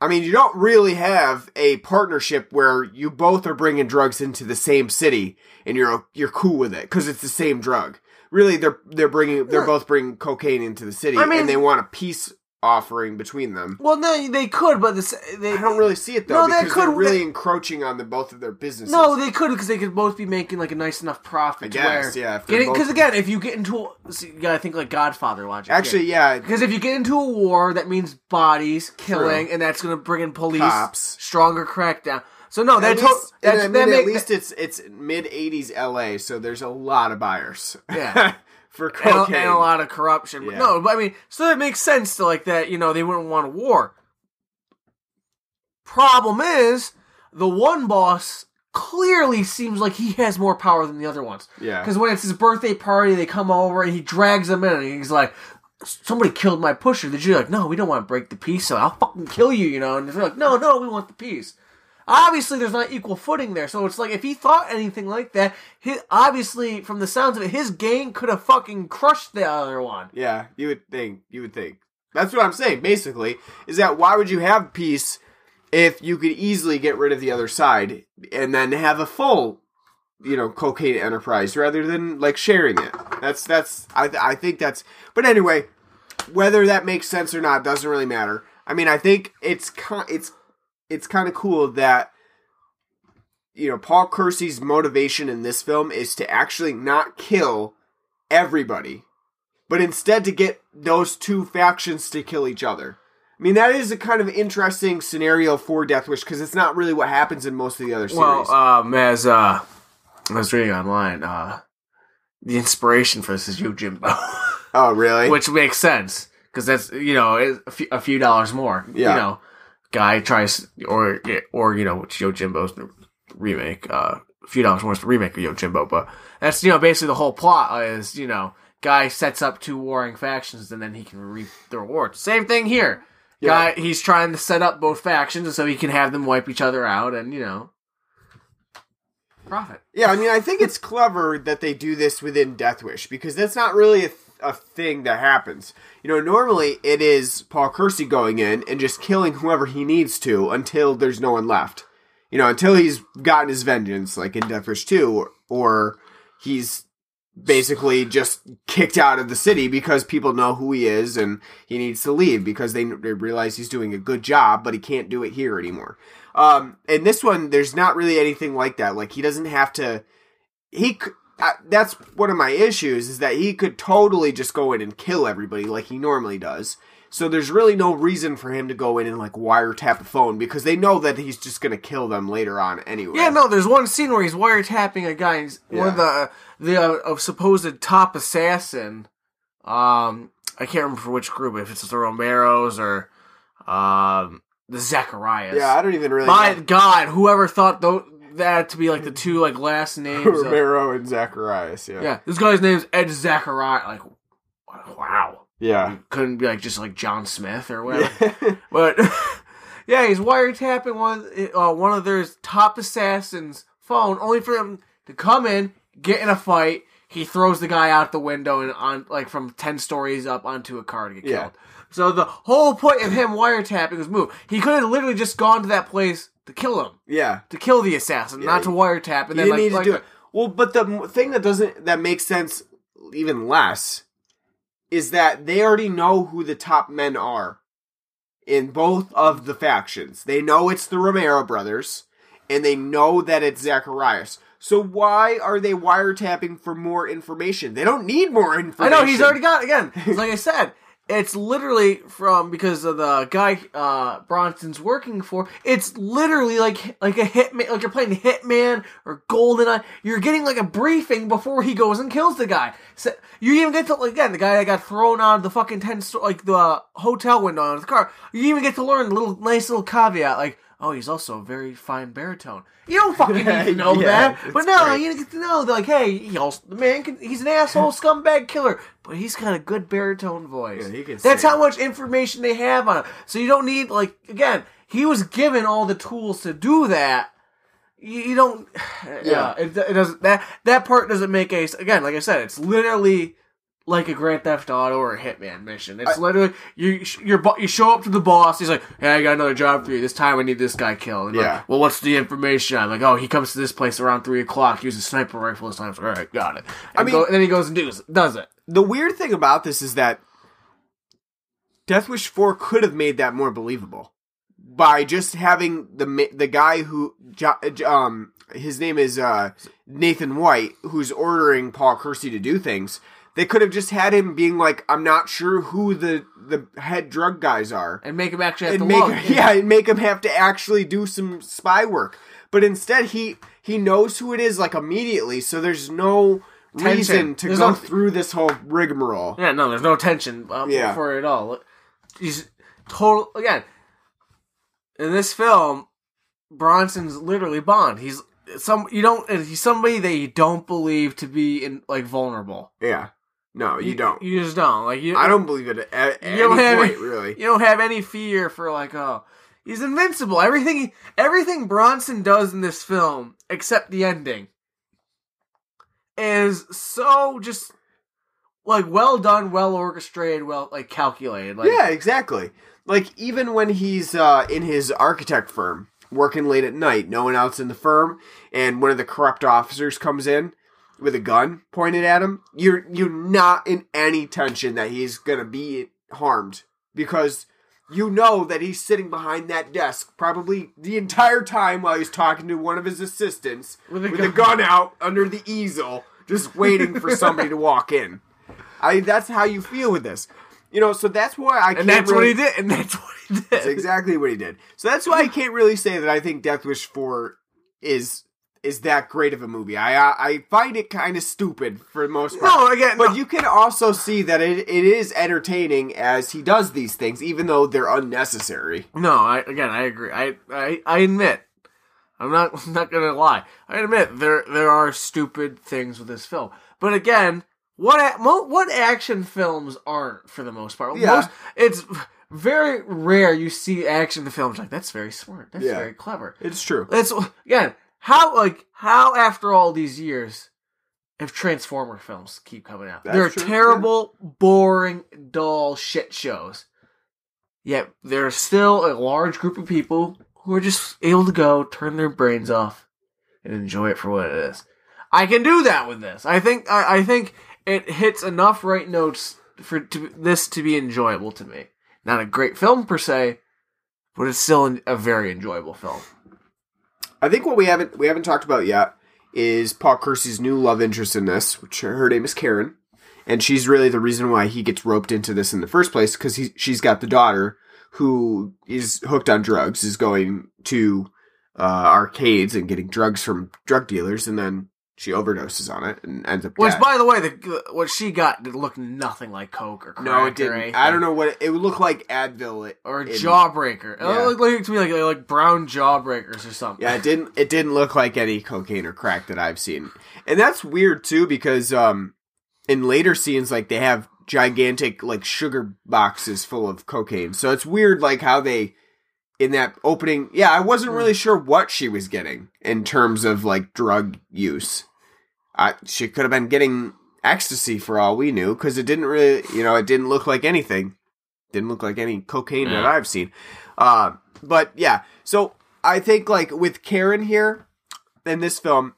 I mean, you don't really have a partnership where you both are bringing drugs into the same city and you're you're cool with it because it's the same drug. really they're they're bringing they're both bringing cocaine into the city, I mean- and they want a peace offering between them. Well, no, they could, but this, they I don't really see it though No, they could- really they- encroaching on the both of their businesses. No, they could because they could both be making like a nice enough profit. I guess, where yeah, Because again, if you get into, see, you gotta think like Godfather logic. actually, yeah, Because if you get into a war, that means bodies, killing, and that's going to bring in police, Cops. stronger crackdown. So no, that at to- least, that's, I mean, that at make- least it's it's mid '80s LA, so there's a lot of buyers. Yeah. for and, cocaine. a, and a lot of corruption. But No, but I mean, so that makes sense to like that. You know, they wouldn't want a war. Problem is, the one boss clearly seems like he has more power than the other ones. Yeah. Because when it's his birthday party, they come over and he drags them in, and he's like, "Somebody killed my pusher." The Jew like, "No, we don't want to break the peace, so I'll fucking kill you," you know. And they're like, "No, no, we want the peace." Obviously, there's not equal footing there, so it's like if he thought anything like that, he obviously, from the sounds of it, his gang could have fucking crushed the other one. Yeah, you would think. You would think. That's what I'm saying. Basically, is that why would you have peace if you could easily get rid of the other side and then have a full, you know, cocaine enterprise rather than like sharing it? That's that's. I I think that's. But anyway, whether that makes sense or not doesn't really matter. I mean, I think it's it's it's kind of cool that you know Paul Kersey's motivation in this film is to actually not kill everybody, but instead to get those two factions to kill each other. I mean, that is a kind of interesting scenario for Death Wish because it's not really what happens in most of the other series. Well, um, as uh, I was reading online, uh, the inspiration for this is Yojimbo, oh, really? which makes sense because that's you know a few, a few dollars more. Yeah. You know, guy tries or or you know which Yojimbo's remake. Uh, a few dollars more is the remake of Yojimbo, but that's you know basically the whole plot is you know guy sets up two warring factions and then he can reap the reward. Same thing here. Yeah. Guy, he's trying to set up both factions so he can have them wipe each other out and you know profit. Yeah, I mean, I think it's clever that they do this within Death Wish because that's not really a, a thing that happens. You know, normally it is Paul Kersey going in and just killing whoever he needs to until there's no one left. You know, until he's gotten his vengeance, like in Death Wish 2, or, or he's basically just kicked out of the city because people know who he is and he needs to leave because they, they realize he's doing a good job, but he can't do it here anymore. Um, in this one, there's not really anything like that. Like he doesn't have to. He uh, that's one of my issues is that he could totally just go in and kill everybody like he normally does. So there's really no reason for him to go in and like wiretap a phone because they know that he's just gonna kill them later on anyway. Yeah, no, there's one scene where he's wiretapping a guy. He's- One of the the uh, of supposed top assassin. Um, I can't remember for which group, if it's the Romeros or um the Zacharias. Yeah, I don't even really. My know. God, whoever thought that to be like the two like last names. of- Romero and Zacharias. Yeah. yeah, this guy's name's Ed Zacharias. Like, wow, Yeah. couldn't be like just like John Smith or whatever. But yeah, he's wiretapping one uh, one of their top assassins' phone, only for him to come in, get in a fight. He throws the guy out the window and on like from ten stories up onto a car to get Yeah. killed. So the whole point of him wiretapping was move. He could have literally just gone to that place to kill him, yeah. to kill the assassin, Yeah, not to wiretap. And then like, need to like- do it. Well, but the thing that doesn't that makes sense even less is that they already know who the top men are in both of the factions. They know it's the Romero brothers, and they know that it's Zacharias. So why are they wiretapping for more information? They don't need more information. I know he's already got it again. Like I said, it's literally from because of the guy uh Bronson's working for. It's literally like like a hitman, like you're playing Hitman or Goldeneye. You're getting like a briefing before he goes and kills the guy. So you even get to again the guy that got thrown out of the fucking ten sto- like the hotel window on his car. You even get to learn a little nice little caveat like. Oh, he's also a very fine baritone. You don't fucking need to know Yeah, that, but no, great. you get to know. Like, hey, he also, the man can, he's an asshole scumbag killer, but he's got a good baritone voice. Yeah, he can That's sing. how much information they have on him. So you don't need like again, he was given all the tools to do that. You, you don't, yeah, Yeah. it, it doesn't that that part doesn't make a again. Like I said, it's literally like a Grand Theft Auto or a Hitman mission. It's literally you you're, you show up to the boss. He's like, "Hey, I got another job for you. This time I need this guy killed." And Yeah. Like, well, what's the information? I'm like, "Oh, he comes to this place around three o'clock. Uses a sniper rifle this time." So, All right, got it. And I mean- go- and then he goes and does does it. The weird thing about this is that Death Wish 4 could have made that more believable by just having the the guy who um his name is uh Nathan White who's ordering Paul Kersey to do things. They could have just had him being like, I'm not sure who the the head drug guys are. And make him actually have and to make look. yeah, and make him have to actually do some spy work. But instead, he he knows who it is like immediately, so there's no Tension. reason to There's go no- through this whole rigmarole. Yeah, no, there's no tension um, Yeah. for it at all. He's total again. In this film, Bronson's literally Bond. He's some you don't. He's somebody that you don't believe to be in like vulnerable. Yeah, no, you don't. You just don't like. You, I don't believe it at, at You don't any have point, any- really. You don't have any fear for like oh. He's invincible. Everything, everything Bronson does in this film, except the ending, is so just like well done, well orchestrated, well like calculated. Like, yeah, exactly. Like even when he's uh, in his architect firm working late at night, no one else in the firm, and one of the corrupt officers comes in with a gun pointed at him, you're you're not in any tension that he's gonna be harmed because you know that he's sitting behind that desk probably the entire time while he's talking to one of his assistants With a with gun. a gun out under the easel, just waiting for somebody to walk in. I that's how you feel with this. You know, so that's why I can't and that's really, what he did. And that's what he did. That's exactly what he did. So that's why I can't really say that I think Death Wish Four is is that great of a movie. I I, I find it kind of stupid for the most part. No, again, but no. you can also see that it, it is entertaining as he does these things, even though they're unnecessary. No, I again I agree. I I, I admit I'm not I'm not gonna lie. I admit there there are stupid things with this film. But again, what what action films aren't for the most part? Yeah. Most, it's very rare you see action films like that's very smart. That's Yeah. very clever. It's true. That's again how like how after all these years if Transformer films keep coming out. That's They're true, terrible, boring, dull shit shows. Yet there's still a large group of people who are just able to go turn their brains off and enjoy it for what it is. I can do that with this. I think I, I think it hits enough right notes for to, this to be enjoyable to me. Not a great film per se, but it's still a very enjoyable film. I think what we haven't we haven't talked about yet is Paul Kersey's new love interest in this, which her name is Karen, and she's really the reason why he gets roped into this in the first place because she's got the daughter who is hooked on drugs, is going to uh, arcades and getting drugs from drug dealers, and then she overdoses on it and ends up Which, dead. by the way, the what she got did look nothing like coke or crack no, it didn't. I don't know what it, it would look like. Advil it, or jawbreaker. Yeah. It looked like to me like like brown jawbreakers or something. Yeah, it didn't. It didn't look like any cocaine or crack that I've seen, and that's weird too because um, in later scenes, like they have gigantic like sugar boxes full of cocaine. So it's weird, like how they in that opening. Yeah, I wasn't really sure what she was getting in terms of like drug use. I she could have been getting ecstasy for all we knew because it didn't really, you know, it didn't look like anything. Didn't look like any cocaine that I've seen. Uh, but yeah, so I think like with Karen here in this film,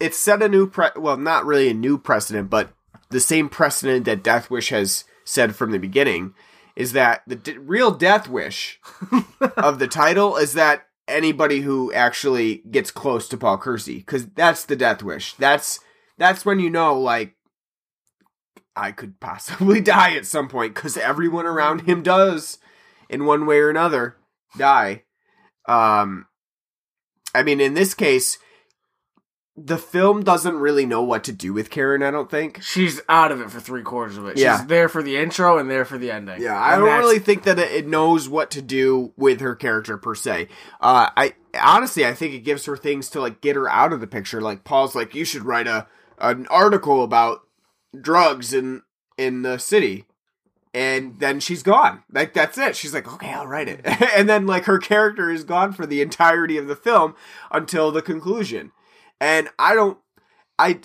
it set a new pre- well, not really a new precedent, but the same precedent that Death Wish has said from the beginning is that the d- real Death Wish of the title is that anybody who actually gets close to Paul Kersey, because that's the Death Wish. That's that's when you know like I could possibly die at some point because everyone around him does in one way or another die. Um, I mean, in this case, the film doesn't really know what to do with Karen. I don't think. She's out of it for three quarters of it. Yeah. She's there for the intro and there for the ending. Yeah, I And don't really think that it it knows what to do with her character per se. Uh, I honestly, I think it gives her things to like get her out of the picture. Like Paul's like, you should write a an article about drugs in in the city, and then she's gone. Like that's it. She's like, okay, I'll write it, and then like her character is gone for the entirety of the film until the conclusion. And I don't, I,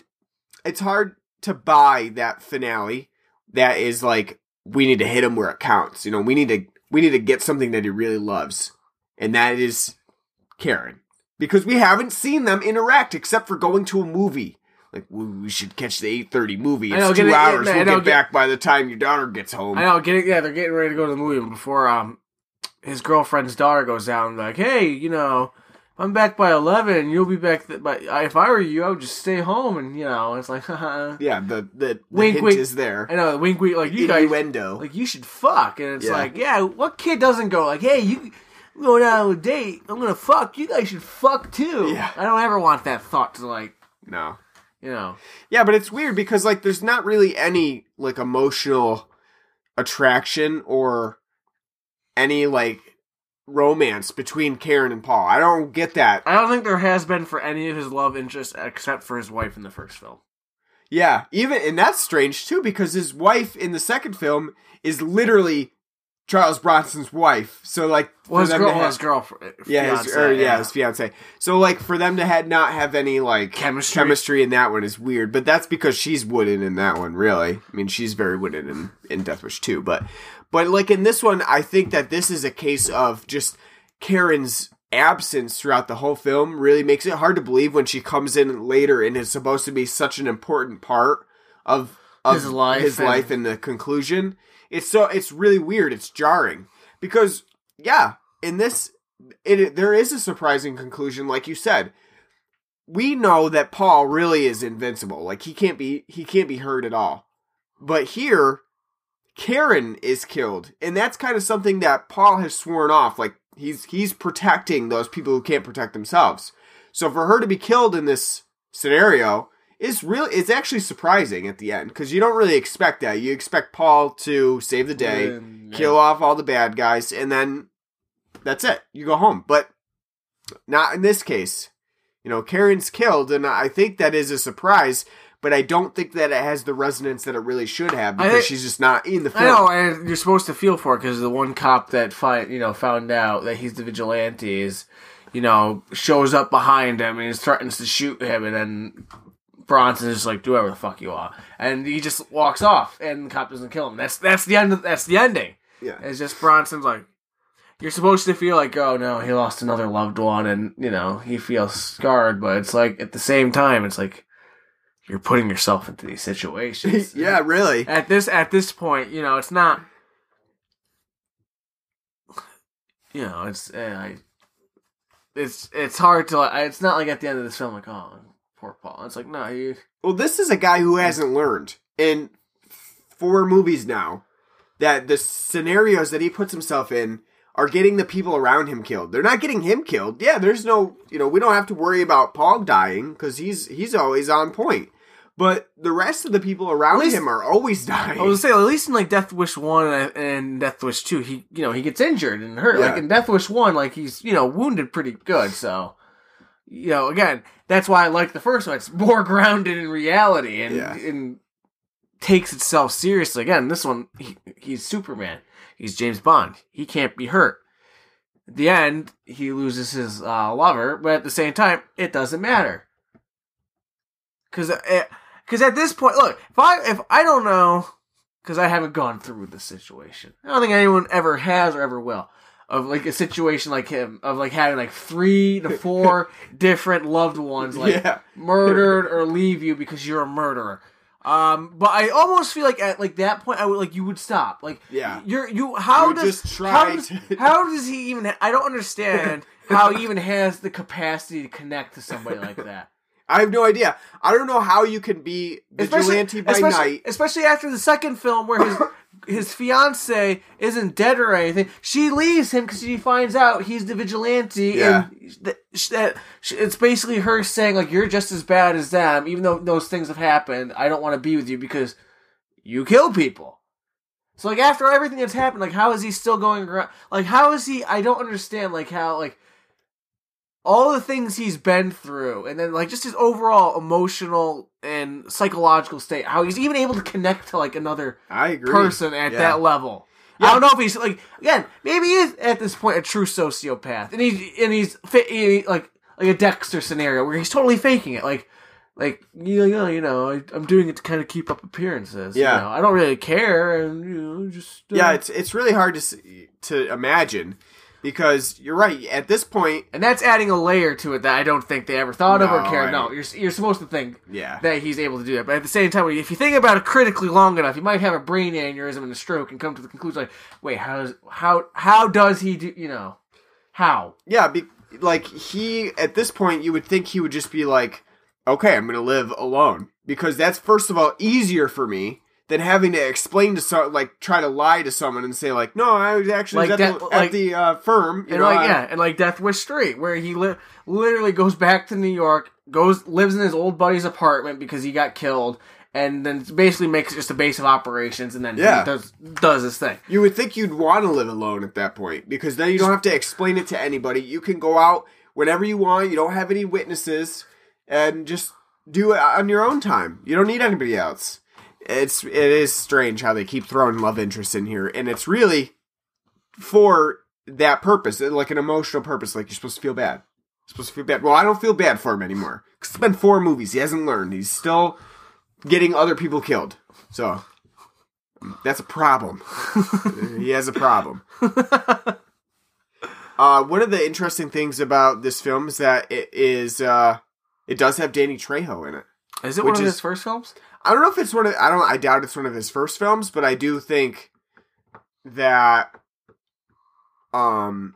it's hard to buy that finale that is like we need to hit him where it counts. You know, we need to we need to get something that he really loves, and that is Karen because we haven't seen them interact except for going to a movie. Like we should catch the eight thirty movie. It's know, two it- hours. We'll know, get get- back by the time your daughter gets home. I know, getting yeah, they're getting ready to go to the movie before um his girlfriend's daughter goes down like, hey, you know, I'm back by eleven. You'll be back. Th- but if I were you, I would just stay home and you know, it's like. Yeah, the the, the Wink, hint wink. is there. I know, the wink, wink. Like you guys, like you should fuck, and it's Yeah. like, yeah, what kid doesn't go like, hey, you. I'm Going out on a date. I'm gonna fuck. You guys should fuck too. Yeah. I don't ever want that thought to like, no. you know. Yeah, but it's weird because like there's not really any like emotional attraction or any like romance between Karen and Paul. I don't get that. I don't think there has been for any of his love interests except for his wife in the first film. Yeah, even and that's strange too because his wife in the second film is literally Charles Bronson's wife. So like Well, his girl, have- his girlfriend. Uh, yeah, his, fiance, or, yeah, his fiance. So like for them to had not have any like Chemistry. chemistry in that one is weird, but that's because she's wooden in that one. Really, I mean, she's very wooden in in Death Wish 2. But but like in this one, I think that this is a case of just Karen's absence throughout the whole film really makes it hard to believe when she comes in later and is supposed to be such an important part of, of His life his and- life in the conclusion. It's so it's really weird. It's jarring because yeah, in this it there is a surprising conclusion, like you said. We know that Paul really is invincible. Like he can't be he can't be hurt at all. But here, Karen is killed, and that's kind of something that Paul has sworn off. Like he's he's protecting those people who can't protect themselves. So for her to be killed in this scenario is really it's actually surprising at the end because you don't really expect that. You expect Paul to save the day, Mm, yeah. kill off all the bad guys, and then that's it. You go home. But not in this case. You know, Karen's killed, and I think that is a surprise. But I don't think that it has the resonance that it really should have because think- she's just not in the I film. know, and you're supposed to feel for it because the one cop that find you know found out that he's the vigilante is, you know, shows up behind him and threatens to shoot him, and then Bronson's just like, "Do whatever the fuck you want," and he just walks off, and the cop doesn't kill him. That's that's the end. Of, that's the ending. Yeah. It's just Bronson's like, you're supposed to feel like, oh no, he lost another loved one, and you know he feels scarred, but it's like at the same time, it's like you're putting yourself into these situations. yeah, really. At this at this point, you know, it's not. You know, it's uh, I, it's it's hard to. It's not like at the end of this film, like oh, poor Paul. It's like no, he. Well, this is a guy who hasn't learned in four movies now that the scenarios that he puts himself in are getting the people around him killed. They're not getting him killed. Yeah, there's no, you know, we don't have to worry about Paul dying because he's he's always on point. But the rest of the people around least- him are always dying. I was gonna say at least in like Death Wish one and, Death Wish two, he you know he gets injured and hurt. Like in Death Wish one, like he's you know wounded pretty good. So you know again, that's why I like the first one. It's more grounded in reality and Yeah. and takes itself seriously. Again, this one he, he's Superman. He's James Bond. He can't be hurt. At the end, he loses his uh, lover, but at the same time, it doesn't matter. Because because at this point, look, if I if I don't know, because I haven't gone through the situation. I don't think anyone ever has or ever will. Of like a situation like him, of like having like three to four different loved ones like Yeah. murdered or leave you because you're a murderer. Um, but I almost feel like at like that point, I would like you would stop. Like, Yeah. you're you. How You does just try how does, to- how does he even? I don't understand how he even has the capacity to connect to somebody like that. I have no idea. I don't know how you can be vigilante by especially, night. especially after the second film where his his fiance isn't dead or anything. She leaves him because she finds out he's the vigilante, Yeah. and that, that it's basically her saying like you're just as bad as them, even though those things have happened. I don't want to be with you because you kill people. So like after everything that's happened, like how is he still going around? Like how is he? I don't understand. Like how like all the things he's been through, and then like just his overall emotional and psychological state. How he's even able to connect to like another I agree. person at Yeah. that level. I don't know if he's like again. Maybe he is at this point a true sociopath, and he's and he's he, like like a Dexter scenario where he's totally faking it. Like like you know, you know, I, I'm doing it to kind of keep up appearances. Yeah. you know, I don't really care, and you know, just uh, Yeah, it's it's really hard to see, to imagine because you're right. At this point, and that's adding a layer to it that I don't think they ever thought of or cared. I- No, you're you're supposed to think yeah, that he's able to do that, but at the same time, if you think about it critically long enough, you might have a brain aneurysm and a stroke and come to the conclusion like, wait, how does how how does he do? You know, how? yeah. Be, like he at this point, you would think he would just be like, okay, I'm gonna live alone because that's first of all easier for me. Than having to explain to some, like, try to lie to someone and say, like, no, I was actually Like at, that- the, like- at the uh, firm, you and know, like I- yeah, and like Death Wish Three, where he li- literally goes back to New York, goes lives in his old buddy's apartment because he got killed, and then basically makes just a base of operations, and then Yeah. does does his thing. You would think you'd want to live alone at that point because then you don't have to explain it to anybody. You can go out whenever you want. You don't have any witnesses and just do it on your own time. You don't need anybody else. It's it is strange how they keep throwing love interests in here, and it's really for that purpose, like an emotional purpose. Like you're supposed to feel bad. You're supposed to feel bad. Well, I don't feel bad for him anymore because it's been four movies. He hasn't learned. He's still getting other people killed. So that's a problem. he has a problem. Uh, one of the interesting things about this film is that it is uh, it does have Danny Trejo in it. Is it one of is- his first films? I don't know if it's one of I don't I doubt it's one of his first films, but I do think that um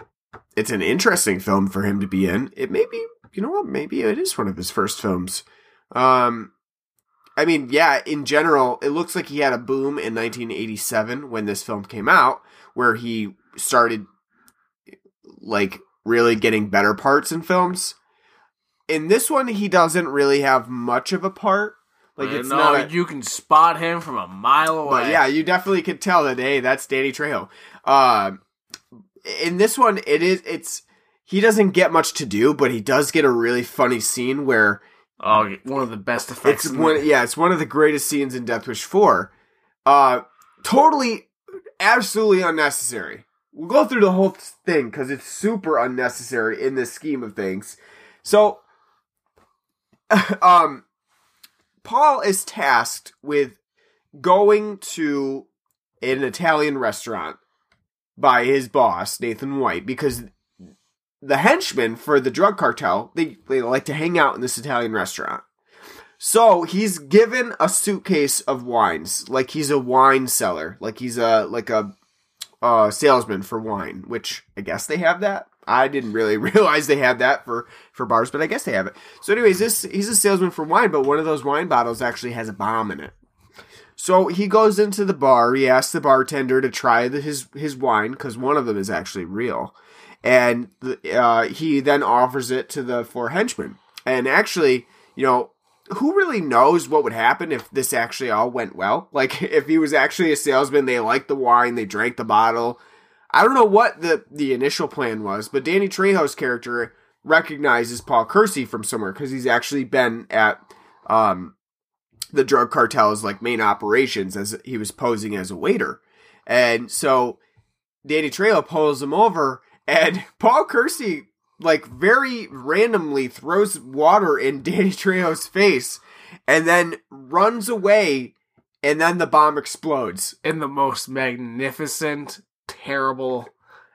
it's an interesting film for him to be in. It may be you know what, maybe it is one of his first films. Um I mean, yeah, in general, it looks like he had a boom in 1987 when this film came out, where he started like really getting better parts in films. In this one, he doesn't really have much of a part. Like it's no, not. A, you can spot him from a mile away. but yeah, you definitely could tell that hey, that's Danny Trejo. Uh, in this one, it is. It's he doesn't get much to do, but he does get a really funny scene where Oh, one of the best effects. it's one. Yeah, it's one of the greatest scenes in Death Wish Four. Uh, totally, absolutely unnecessary. We'll go through the whole thing because it's super unnecessary in this scheme of things. So, um, Paul is tasked with going to an Italian restaurant by his boss Nathan White because the henchmen for the drug cartel they, they like to hang out in this Italian restaurant. So he's given a suitcase of wines, like he's a wine seller, like he's a like a uh, salesman for wine, which I guess they have that. I didn't really realize they had that for for bars, but I guess they have it. So, anyways, this he's a salesman for wine, but one of those wine bottles actually has a bomb in it. So he goes into the bar. He asks the bartender to try the, his his wine because one of them is actually real, and the, uh, he then offers it to the four henchmen. And actually, you know, who really knows what would happen if this actually all went well? Like if he was actually a salesman, they liked the wine, they drank the bottle. I don't know what the the initial plan was, but Danny Trejo's character recognizes Paul Kersey from somewhere because he's actually been at um the drug cartel's like main operations as he was posing as a waiter. And so Danny Trejo pulls him over and Paul Kersey like very randomly throws water in Danny Trejo's face and then runs away and then the bomb explodes. in the most magnificent, terrible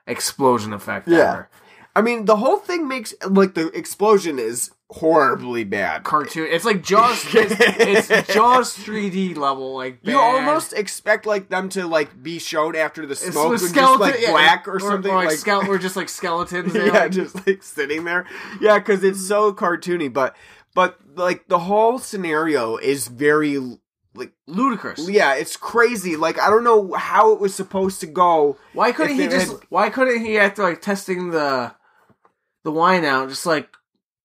explosion effect Yeah. ever. I mean, the whole thing makes like the explosion is horribly bad. Cartoon. It's like Jaws. it's, it's Jaws 3D level. Like You almost expect like them to like be shown after the smoke and skeleton- just like yeah, black or, something or like, like skele- or just like skeletons. They're yeah, like- just like sitting there. Yeah, because it's so cartoony, but but like the whole scenario is very like ludicrous. yeah, it's crazy. Like I don't know how it was supposed to go. Why couldn't he just? had- Why couldn't he after like testing the the wine out, just like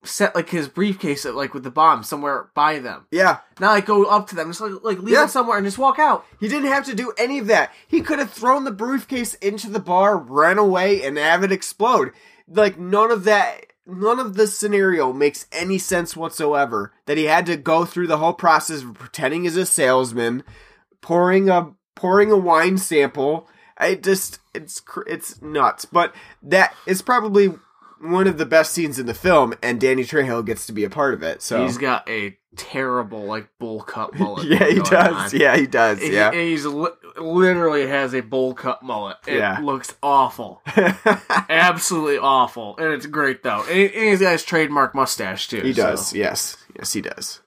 set like his briefcase like with the bomb somewhere by them? Yeah, Not like go up to them, just like like leave Yeah. it somewhere and just walk out. he didn't have to do any of that. He could have thrown the briefcase into the bar, ran away, and have it explode. Like none of that. None of this scenario makes any sense whatsoever. That he had to go through the whole process of pretending as a salesman, pouring a pouring a wine sample. I just it's it's nuts. But that is probably one of the best scenes in the film, and Danny Trejo gets to be a part of it. So He's got a terrible like bowl cut mullet. yeah, he does. on. Yeah, he does. He- Yeah. he's li- literally has a bowl cut mullet. It Yeah. looks awful, absolutely awful, and it's great though. And, he- and he's got his trademark mustache too. he so- does. Yes. Yes, he does.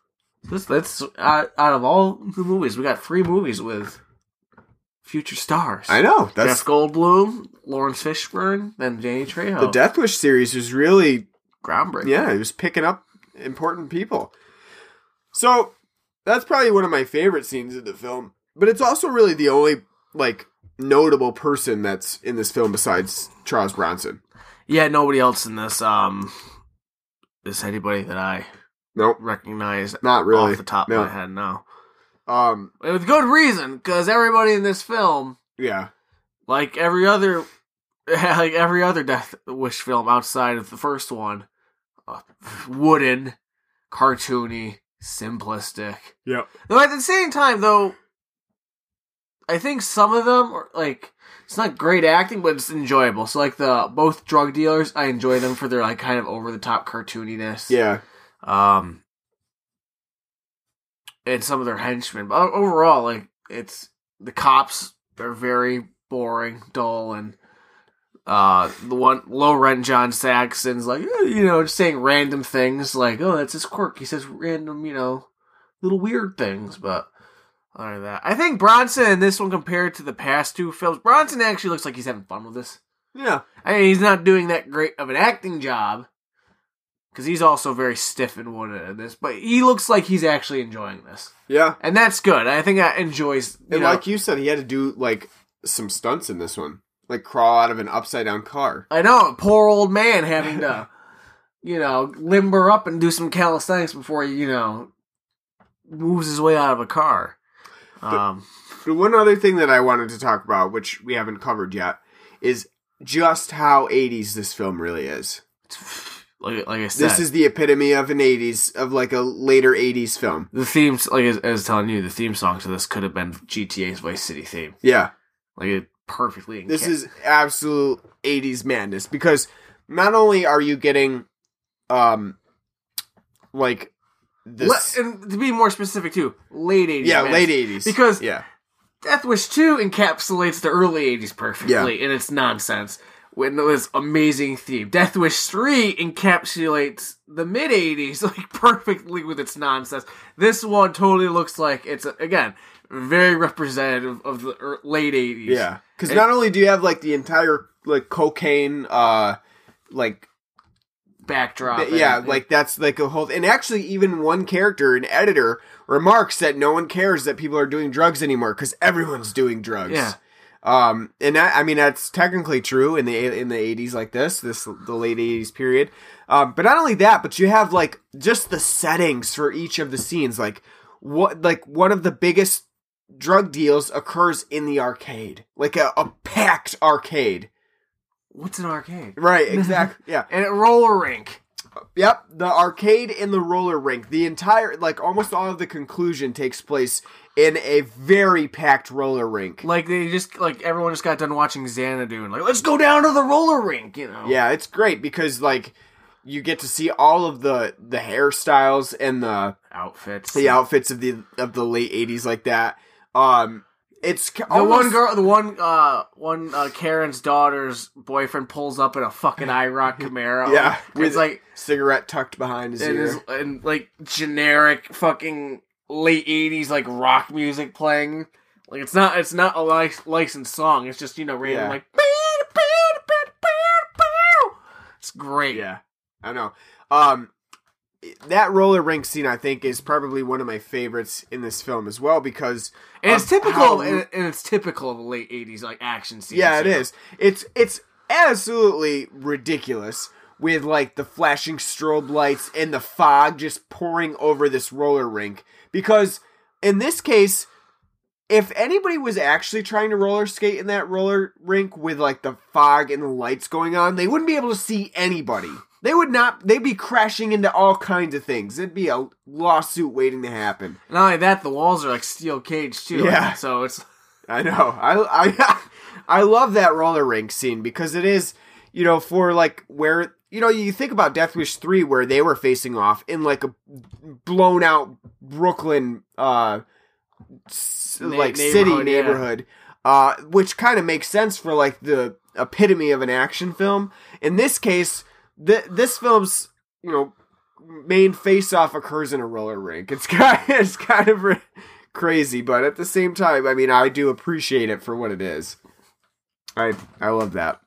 That's, that's out, out of all the movies, we got three movies with future stars. I know. That's Jeff Goldblum, Laurence Fishburne, then Danny Trejo. the Death Wish series was really groundbreaking. yeah, it was picking up important people. So that's probably one of my favorite scenes in the film, but it's also really the only like notable person that's in this film besides Charles Bronson. Yeah, nobody else in this um is anybody that I Nope, recognize not really. off the top no. of my head. No, Um, with good reason, because everybody in this film, yeah, like every other, like every other Death Wish film outside of the first one, uh, wooden, cartoony, simplistic. yep, Though at the same time, though, I think some of them are like it's not great acting, but it's enjoyable. So like the both drug dealers, I enjoy them for their like kind of over the top cartooniness. yeah, Um, and some of their henchmen, but overall, like it's the cops are very boring, dull, and uh, the one low rent John Saxon's like eh, you know just saying random things like oh that's his quirk. He says random you know little weird things, but. Other than that, I think Bronson in this one compared to the past two films, Bronson actually looks like he's having fun with this. yeah, I mean, he's not doing that great of an acting job because he's also very stiff and wooden in this, but he looks like he's actually enjoying this, yeah. and that's good. I think that enjoys. And know, like you said, he had to do like some stunts in this one, like crawl out of an upside down car. I know, poor old man having to, you know, limber up and do some calisthenics before he, you know, moves his way out of a car. Um, The one other thing that I wanted to talk about, which we haven't covered yet, is just how 80s this film really is. like, like I said, This is the epitome of an 80s, of like a later 80s film. the themes. Like as, as telling you, the theme song to this could have been GTA's Vice City theme. Yeah. Like it perfectly. This is absolute 80s madness because not only are you getting, um, like, this. Le- and to be more specific too, late eighties. yeah, late 80s. Because- yeah. Death Wish two encapsulates the early eighties perfectly and its nonsense with this amazing theme. Death Wish three encapsulates the mid eighties like perfectly with its nonsense. This one totally looks like it's again very representative of the late eighties. Yeah, because not only do you have like the entire like cocaine, uh, like backdrop. th- yeah, and- like that's like a whole. And actually, even one character, an editor, remarks that no one cares that people are doing drugs anymore because everyone's doing drugs. Yeah. Um, and that, I mean that's technically true in the in the eighties like this, this the late eighties period. Um, but not only that, but you have like just the settings for each of the scenes. Like what, like one of the biggest drug deals occurs in the arcade, like a, a packed arcade. what's an arcade? Right, exactly. yeah. And a roller rink. Yep, the arcade in the roller rink. The entire like almost all of the conclusion takes place in a very packed roller rink. Like they just like everyone just got done watching Xanadu and like let's go down to the roller rink. You know. Yeah, it's great because like you get to see all of the the hairstyles and the Outfits. the outfits of the of the late 80s like that. Um it's The one girl, the one, uh, one uh, Karen's daughter's boyfriend pulls up in a fucking IROC Camaro. Yeah, with like cigarette tucked behind his ear. is, and like generic fucking late eighties like rock music playing. Like it's not, it's not a lic- licensed song. It's just you know random Yeah. like. It's great. Yeah, I know. Um, that roller rink scene, I think, is probably one of my favorites in this film as well because and it's typical, how- and, it's typical of late eighties like action scenes. yeah, it is. It's it's absolutely ridiculous with like the flashing strobe lights and the fog just pouring over this roller rink because in this case. If anybody was actually trying to roller skate in that roller rink with like the fog and the lights going on, they wouldn't be able to see anybody. They would not. They'd be crashing into all kinds of things. It'd be a lawsuit waiting to happen. Not only that, the walls are like steel cage too. Yeah. So it's I know. I I I love that roller rink scene because it is, you know, for like where you know, you think about Death Wish 3 where they were facing off in like a blown out Brooklyn uh s- Na- like city neighborhood, yeah. Uh which kind of makes sense for like the epitome of an action film. In this case, th- this film's, you know, main face off occurs in a roller rink. It's kind of, it's kind of r- crazy, but at the same time, I mean, I do appreciate it for what it is. I I love that.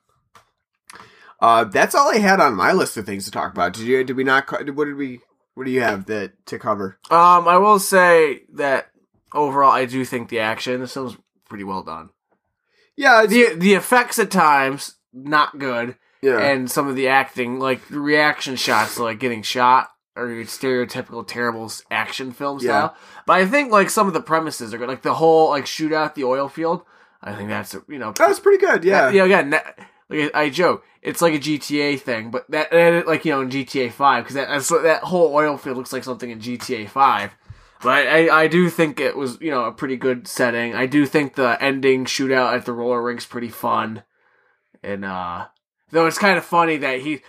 Uh, that's all I had on my list of things to talk about. Did you? Did we not? What did we? What do you have that to cover? Um, I will say that overall, I do think the action this film's pretty well done. Yeah, The the effects at times not good, yeah, and some of the acting, like reaction shots, like getting shot, or your stereotypical terrible action film style. But I think like some of the premises are good, like the whole like shootout the oil field. I think that's you know that was pretty good. Yeah, yeah again that, like I joke it's like a GTA thing, but that, that like you know in GTA Five because that that whole oil field looks like something in GTA Five. But I, I do think it was you know a pretty good setting. I do think the ending shootout at the roller rink's pretty fun, and uh though it's kind of funny that he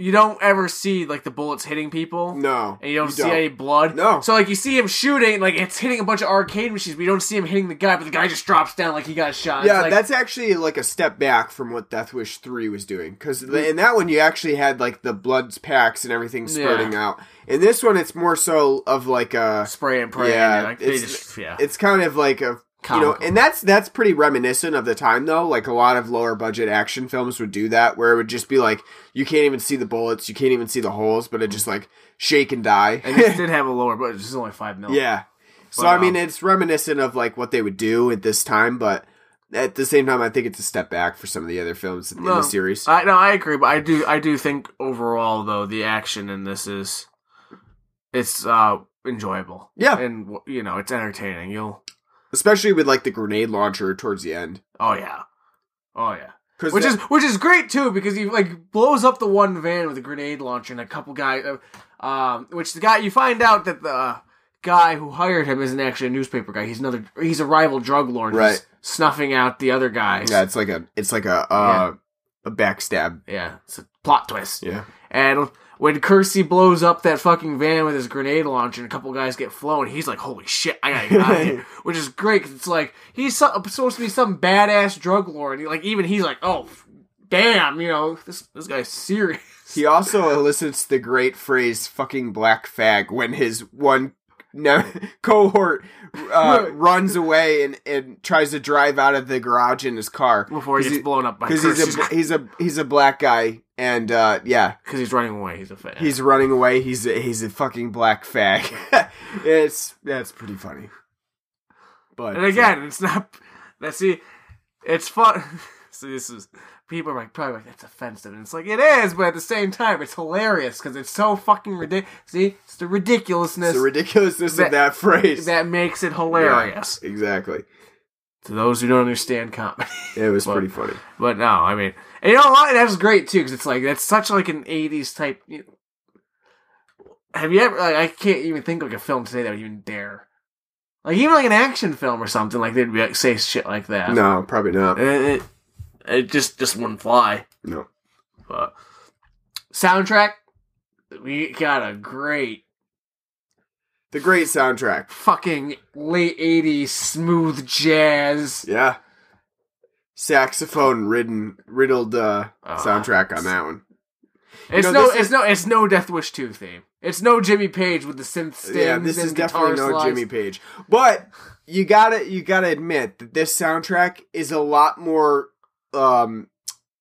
you don't ever see like the bullets hitting people no, and you don't see any blood. No. So like you see him shooting, like it's hitting a bunch of arcade machines, We don't see him hitting the guy, but the guy just drops down like he got shot. Yeah, like, that's actually like a step back from what Death Wish three was doing because in that one you actually had like the blood packs and everything spurting out. In this one, it's more so of like a spray and pray. Yeah, and, like, it's- just yeah. it's kind of like a you know, and that's that's pretty reminiscent of the time though. Like a lot of lower budget action films would do that, where it would just be like you can't even see the bullets, you can't even see the holes, but it just like shake and die. and this did have a lower, but it's only five mil. yeah. So But, I mean, um, it's reminiscent of like what they would do at this time, but at the same time, I think it's a step back for some of the other films in No, the series. I no, I agree, but I do I do think overall though the action in this is it's uh enjoyable. Yeah. and you know it's entertaining. You'll Especially with like the grenade launcher towards the end, oh yeah, oh yeah. Which is which is great too because he like blows up the one van with a grenade launcher and a couple guys. Uh, um, which the guy you find out that the guy who hired him isn't actually a newspaper guy. He's another. He's a rival drug lord. Right. Who's snuffing out the other guys. yeah, it's like a it's like a uh, a backstab. Yeah, it's a plot twist. Yeah, And when Kersey blows up that fucking van with his grenade launcher and a couple guys get flown, he's like, "Holy shit, I gotta get out of here!" Which is great 'cause it's like he's so, supposed to be some badass drug lord. And, like even he's like, "Oh, damn!" You know, this this guy's serious. He also elicits the great phrase "fucking black fag" when his one ne- cohort uh, runs away and, and tries to drive out of the garage in his car Before he gets he- blown up by because he's a he's a he's a black guy and uh, yeah because he's running away. He's a fan. he's running away he's a, he's a fucking black fag it's that's pretty funny but and again, it's not. Let's see, it's fun. so this is people are like probably like that's offensive, and it's like it is, but at the same time, it's hilarious because it's so fucking ridiculous. See, it's the ridiculousness it's the ridiculousness that- of that phrase that makes it hilarious. Yeah, exactly To those who don't understand comedy, it was But- pretty funny but no, I mean, and you know what? That's great too because it's like that's such like an '80s type. You have you ever? Like, I can't even think of like a film today that would even dare. Like even like an action film or something like they'd be like say shit like that. no probably not And it, it, it just just wouldn't fly. no But soundtrack, we got a great the great soundtrack fucking late '80s smooth jazz. Yeah. Saxophone ridden riddled uh Oh, soundtrack on that one. It's know, no, it's is- no, it's no Death Wish two theme. It's no Jimmy Page with the synth stings. yeah, this is definitely no slides. Jimmy Page. But you gotta you gotta admit that this soundtrack is a lot more um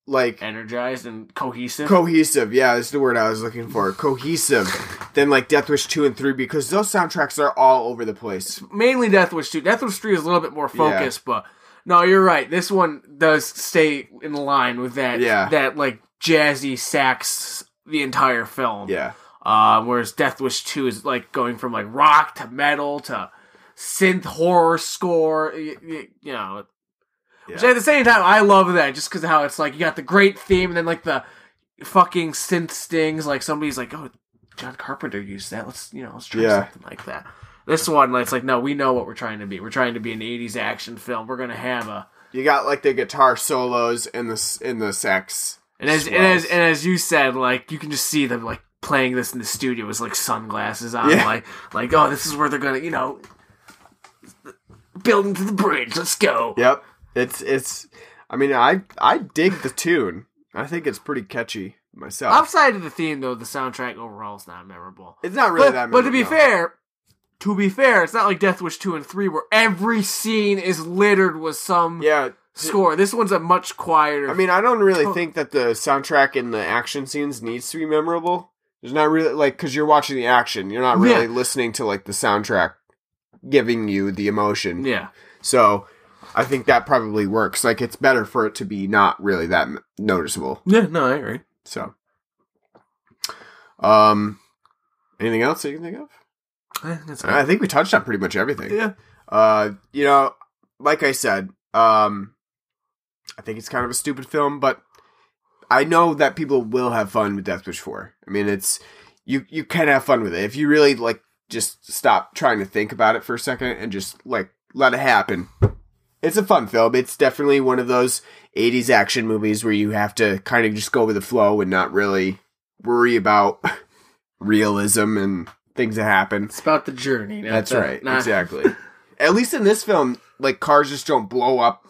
like energized and cohesive. cohesive. Yeah, is the word I was looking for. Cohesive than like Death Wish two and three because those soundtracks are all over the place. Mainly Death Wish two. Death Wish three is a little bit more focused, but no, you're right. This one does stay in line with that. Yeah. that like jazzy sax the entire film. Yeah. Uh, whereas Death Wish 2 is like going from like rock to metal to synth horror score, you, you know. Which at the same time, I love that just because how it's like you got the great theme and then like the fucking synth stings. Like somebody's like, oh, John Carpenter used that. Let's, you know, let's try Yeah. something like that. This one, it's like, no, we know what we're trying to be. We're trying to be an 80s action film. We're going to have a. You got like the guitar solos and the and the sax And as and as and as you said, like you can just see them like playing this in the studio with like sunglasses on, Yeah. like like oh, this is where they're gonna, you know, building to the bridge. Let's go. Yep. It's it's. I mean, I I dig the tune. I think it's pretty catchy myself. Outside of the theme, though, the soundtrack overall is not memorable. it's not really but, that. Memorable, but to be memorable. fair, to be fair, it's not like Death Wish two and three where every scene is littered with some yeah. score. This one's a much quieter. I mean, I don't really think that the soundtrack in the action scenes needs to be memorable. There's not really like because you're watching the action, you're not really Yeah. listening to like the soundtrack giving you the emotion. yeah, So I think that probably works. Like it's better for it to be not really that noticeable. yeah, no, I agree. So, um, anything else that you can think of? Eh, that's I think we touched on pretty much everything. yeah. Uh, you know, like I said, um, I think it's kind of a stupid film, but I know that people will have fun with Death Wish 4. I mean, it's, you, you can have fun with it. If you really, like, just stop trying to think about it for a second and just, like, let it happen. It's a fun film. It's definitely one of those 80s action movies where you have to kind of just go with the flow and not really worry about realism and things that happen. It's about the journey. That's the- right. Exactly. At least in this film, like cars just don't blow up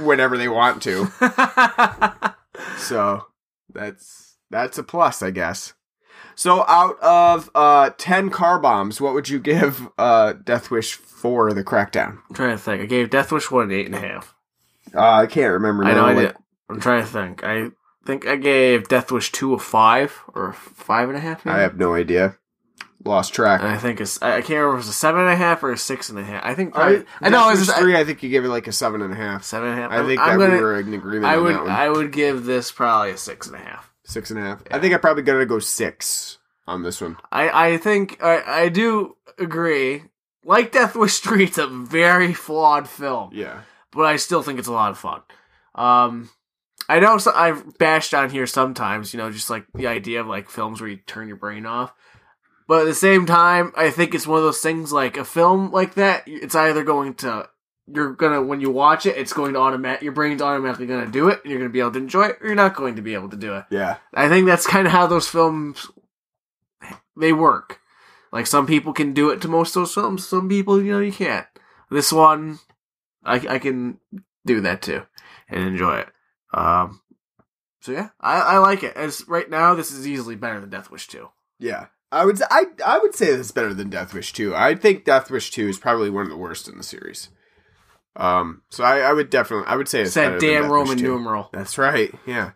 whenever they want to. So that's that's a plus, I guess. So out of uh ten car bombs, what would you give uh Death Wish 4 the crackdown? I'm trying to think. I gave Death Wish one an eight and a half. Uh, I can't remember. I know now, I like- did. I'm trying to think. I think I gave Death Wish two a five or a five and a half. maybe? I have no idea. Lost track. And I think it's. I I can't remember if it was a seven and a half or a six and a half. I think. I, I, I know it was Death Wish just, three. I think you gave it like a seven and a half. seven and a half. I think I'm that gonna, we were in agreement I would. I would give this probably a six and a half. Six and a half. Yeah. I think I probably gotta go six on this one. I. I think. I. I do agree. Like Death Wish three, it's a very flawed film. Yeah. but I still think it's a lot of fun. Um, I know so I've bashed on here sometimes, you know, just like the idea of like films where you turn your brain off. But at the same time, I think it's one of those things like a film like that. It's either going to you're gonna when you watch it, it's going to automatic your brain's automatically gonna do it, and you're gonna be able to enjoy it, or you're not going to be able to do it. Yeah. I think that's kind of how those films they work. Like some people can do it to most of those films, some people you know you can't. This one, I I can do that too and enjoy it. Um, so yeah, I, I like it. As right now, this is easily better than Death Wish two. Yeah. I would I I would say this is better than Death Wish 2. I think Death Wish 2 is probably one of the worst in the series. Um so I, I would definitely I would say it's It's that damn Roman Wish 2. numeral. That's right. Yeah.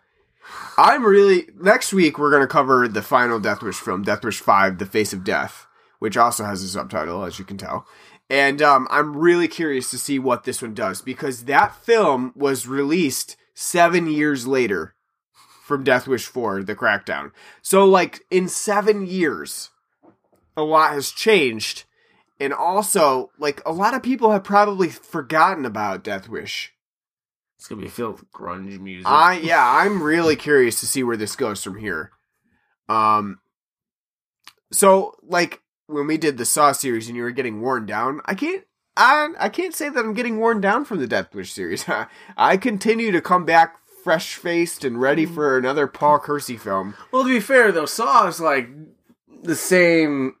I'm really next week we're going to cover the final Death Wish film, Death Wish 5: The Face of Death, which also has a subtitle as you can tell. And um I'm really curious to see what this one does because that film was released 7 years later from Death Wish 4, The Crackdown. So, like, in seven years, a lot has changed. And also, like, a lot of people have probably forgotten about Death Wish. It's gonna be filled with grunge music. I, yeah, I'm really curious to see where this goes from here. Um, so, like, when we did the Saw series and you were getting worn down, I can't. I, I can't say that I'm getting worn down from the Death Wish series. I continue to come back fresh faced and ready for another Paul Kersey film. well, to be fair though, Saw is like the same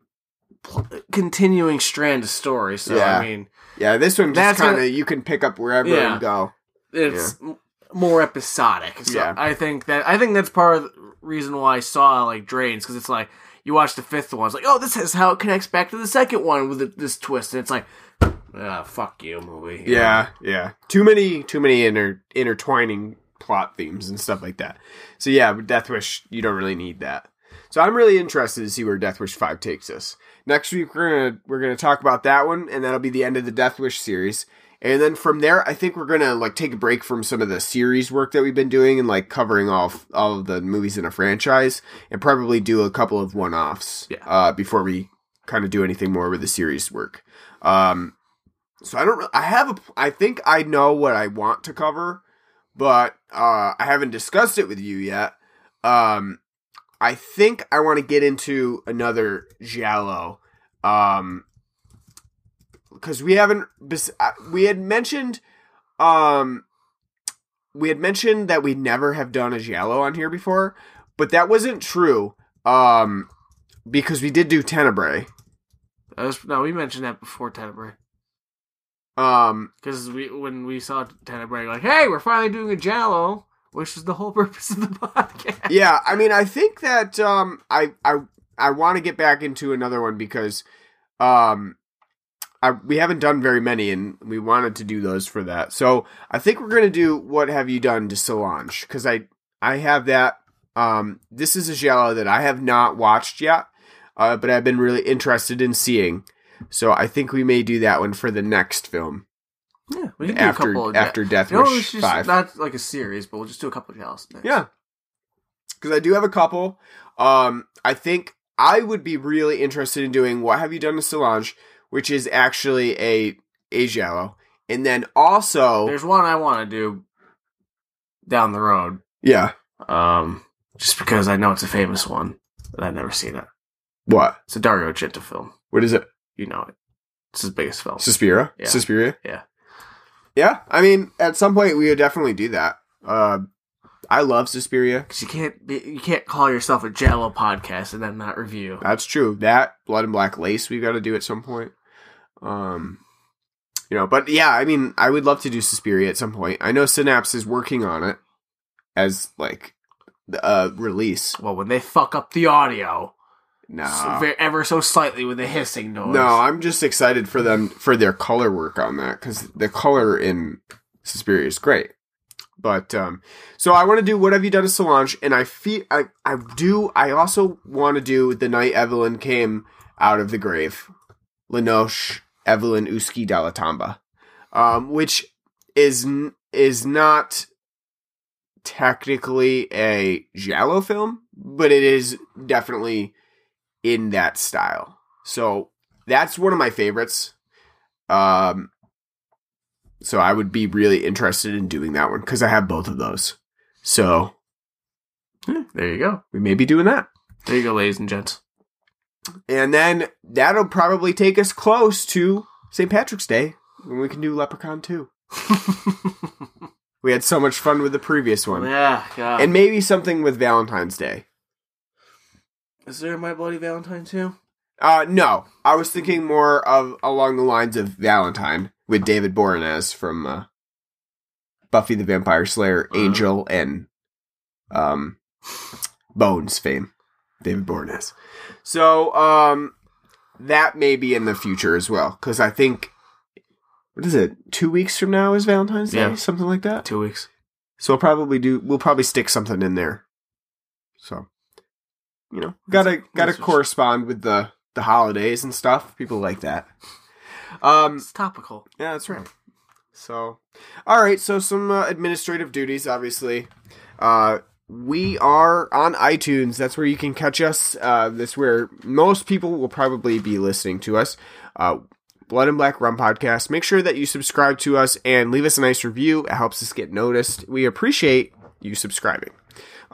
continuing strand of story. So Yeah. I mean, Yeah, this one just kind of you can pick up wherever Yeah. and go. it's m- more episodic. So Yeah. I think that I think that's part of the reason why I Saw like drains because it's like you watch the fifth one, it's like, oh, this is how it connects back to the second one with this twist, and it's like, ah, fuck you, movie. Know? Yeah, yeah. Too many, too many inter intertwining plot themes and stuff like that. So yeah, Death Wish, you don't really need that. So I'm really interested to see where Death Wish Five takes us. Next week we're gonna we're gonna talk about that one, and that'll be the end of the Death Wish series. And then from there, I think we're gonna like take a break from some of the series work that we've been doing and like covering all of, all of the movies in a franchise, and probably do a couple of one offs Yeah. uh, before we kind of do anything more with the series work. Um, so I don't. I have a. I think I know what I want to cover, but uh, I haven't discussed it with you yet. Um, I think I want to get into another giallo. Um, because we haven't. uh, We had mentioned. Um. we had mentioned that we never have done a giallo on here before, but that wasn't true. Um, because we did do Tenebrae. Was, no, we mentioned that before Tenebrae. Um, Because we when we saw Tenebrae, like, hey, we're finally doing a giallo, which is the whole purpose of the podcast. yeah, I mean, I think that um, I I I want to get back into another one because um, I, we haven't done very many, and we wanted to do those for that. So I think we're gonna do what have you done to Solange because I I have that. Um, this is a giallo that I have not watched yet, uh, but I've been really interested in seeing. So I think we may do that one for the next film Yeah, we can do a couple of after Death You know, Wish just, Five. not like a series, but we'll just do a couple of next. Yeah. Because I do have a couple. Um, I think I would be really interested in doing What Have You Done to Solange, which is actually a a giallo. And then also There's one I want to do down the road. Yeah. Um, just because I know it's a famous one, but I've never seen it. What? It's a Dario Argento film. What is it? You know it. It's his biggest film. Suspiria? Yeah. Suspiria? Yeah. Yeah. I mean, at some point we would definitely do that. Uh I love Suspiria. Because you can't be, you can't call yourself a giallo podcast and then not review. That's true. That Blood and Black Lace we've got to do at some point. Um, you know, but yeah, I mean, I would love to do Suspiria at some point. I know Synapse is working on it as like the uh, release. Well, when they fuck up the audio No, so very, ever so slightly with a hissing noise. no, I'm just excited for them for their color work on that because the color in Suspiria is great. But um, so I want to do what have you done to Solange, and I feel I I do. I also want to do the night Evelyn came out of the grave, Lenoche Evelyn Uski Dalatamba, um, which is is not technically a giallo film, but it is definitely in that style. So that's one of my favorites. Um, so I would be really interested in doing that one because I have both of those. So Hmm, There you go. we may be doing that. There you go, ladies and gents. And then that'll probably take us close to St. Patrick's Day when we can do Leprechaun 2. We had so much fun with the previous one. yeah, God. And maybe something with Valentine's Day. Is there My Bloody Valentine too? Uh, no, I was thinking more of along the lines of Valentine with David Boreanaz from uh, Buffy the Vampire Slayer, Uh-huh. Angel, and um, Bones fame. David Boreanaz. So, um, that may be in the future as well because I think what is it? Two weeks from now is Valentine's Day, something like that. Two weeks. So we'll probably do. We'll probably stick something in there. So, you know, gotta gotta correspond with the the holidays and stuff. People like that. Um, It's topical. yeah, that's right. So, all right. So some uh, administrative duties, obviously. Uh, we are on iTunes. That's where you can catch us. Uh, that's where most people will probably be listening to us. Uh, Blood and Black Rum Podcast. Make sure that you subscribe to us and leave us a nice review. It helps us get noticed. We appreciate you subscribing.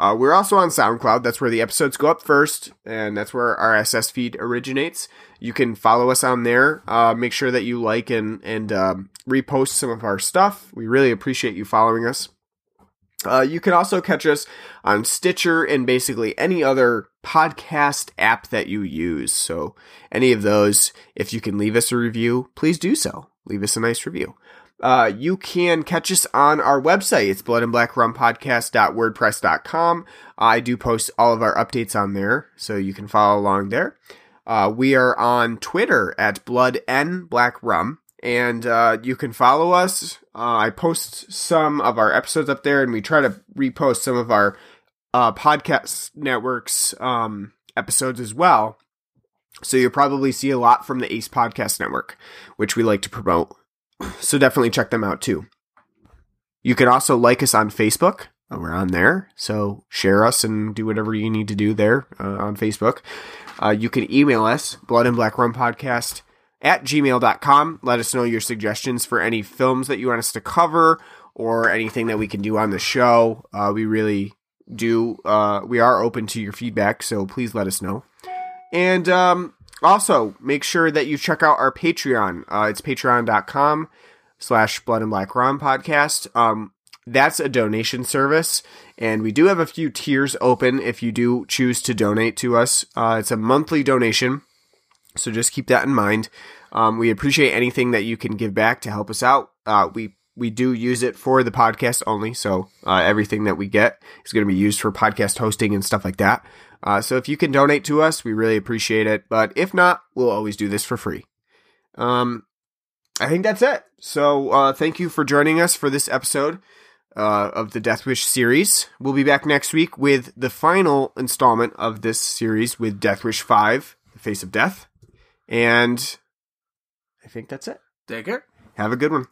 Uh, we're also on SoundCloud. That's where the episodes go up first, and that's where our RSS feed originates. You can follow us on there. Uh, make sure that you like and and um, repost some of our stuff. We really appreciate you following us. Uh, you can also catch us on Stitcher and basically any other podcast app that you use. So, any of those, if you can leave us a review, please do so. Leave us a nice review. Uh, you can catch us on our website. It's blood and black rum podcast.wordpress.com. I do post all of our updates on there, so you can follow along there. Uh, we are on Twitter at blood and black rum and uh, you can follow us. Uh, I post some of our episodes up there, and we try to repost some of our uh, podcast networks um, episodes as well. So you'll probably see a lot from the Ace Podcast Network, which we like to promote. So definitely check them out too. You can also like us on Facebook. Uh, We're on there, so share us and do whatever you need to do there uh, on Facebook. Uh, you can email us, Blood and Black Rum Podcast at gmail.com. Let us know your suggestions for any films that you want us to cover or anything that we can do on the show. Uh, we really do, uh, we are open to your feedback, so please let us know. And um, also, make sure that you check out our Patreon. Uh, it's patreon.com slash blood and black rum podcast. Um, that's a donation service, and we do have a few tiers open if you do choose to donate to us. Uh, it's a monthly donation, so just keep that in mind. Um, we appreciate anything that you can give back to help us out. Uh, we we do use it for the podcast only, so uh, everything that we get is going to be used for podcast hosting and stuff like that. Uh, so if you can donate to us, we really appreciate it. But if not, we'll always do this for free. Um, I think that's it. So uh, thank you for joining us for this episode uh, of the Death Wish series. We'll be back next week with the final installment of this series with Death Wish 5, The Face of Death. And I think that's it. Take care. Have a good one.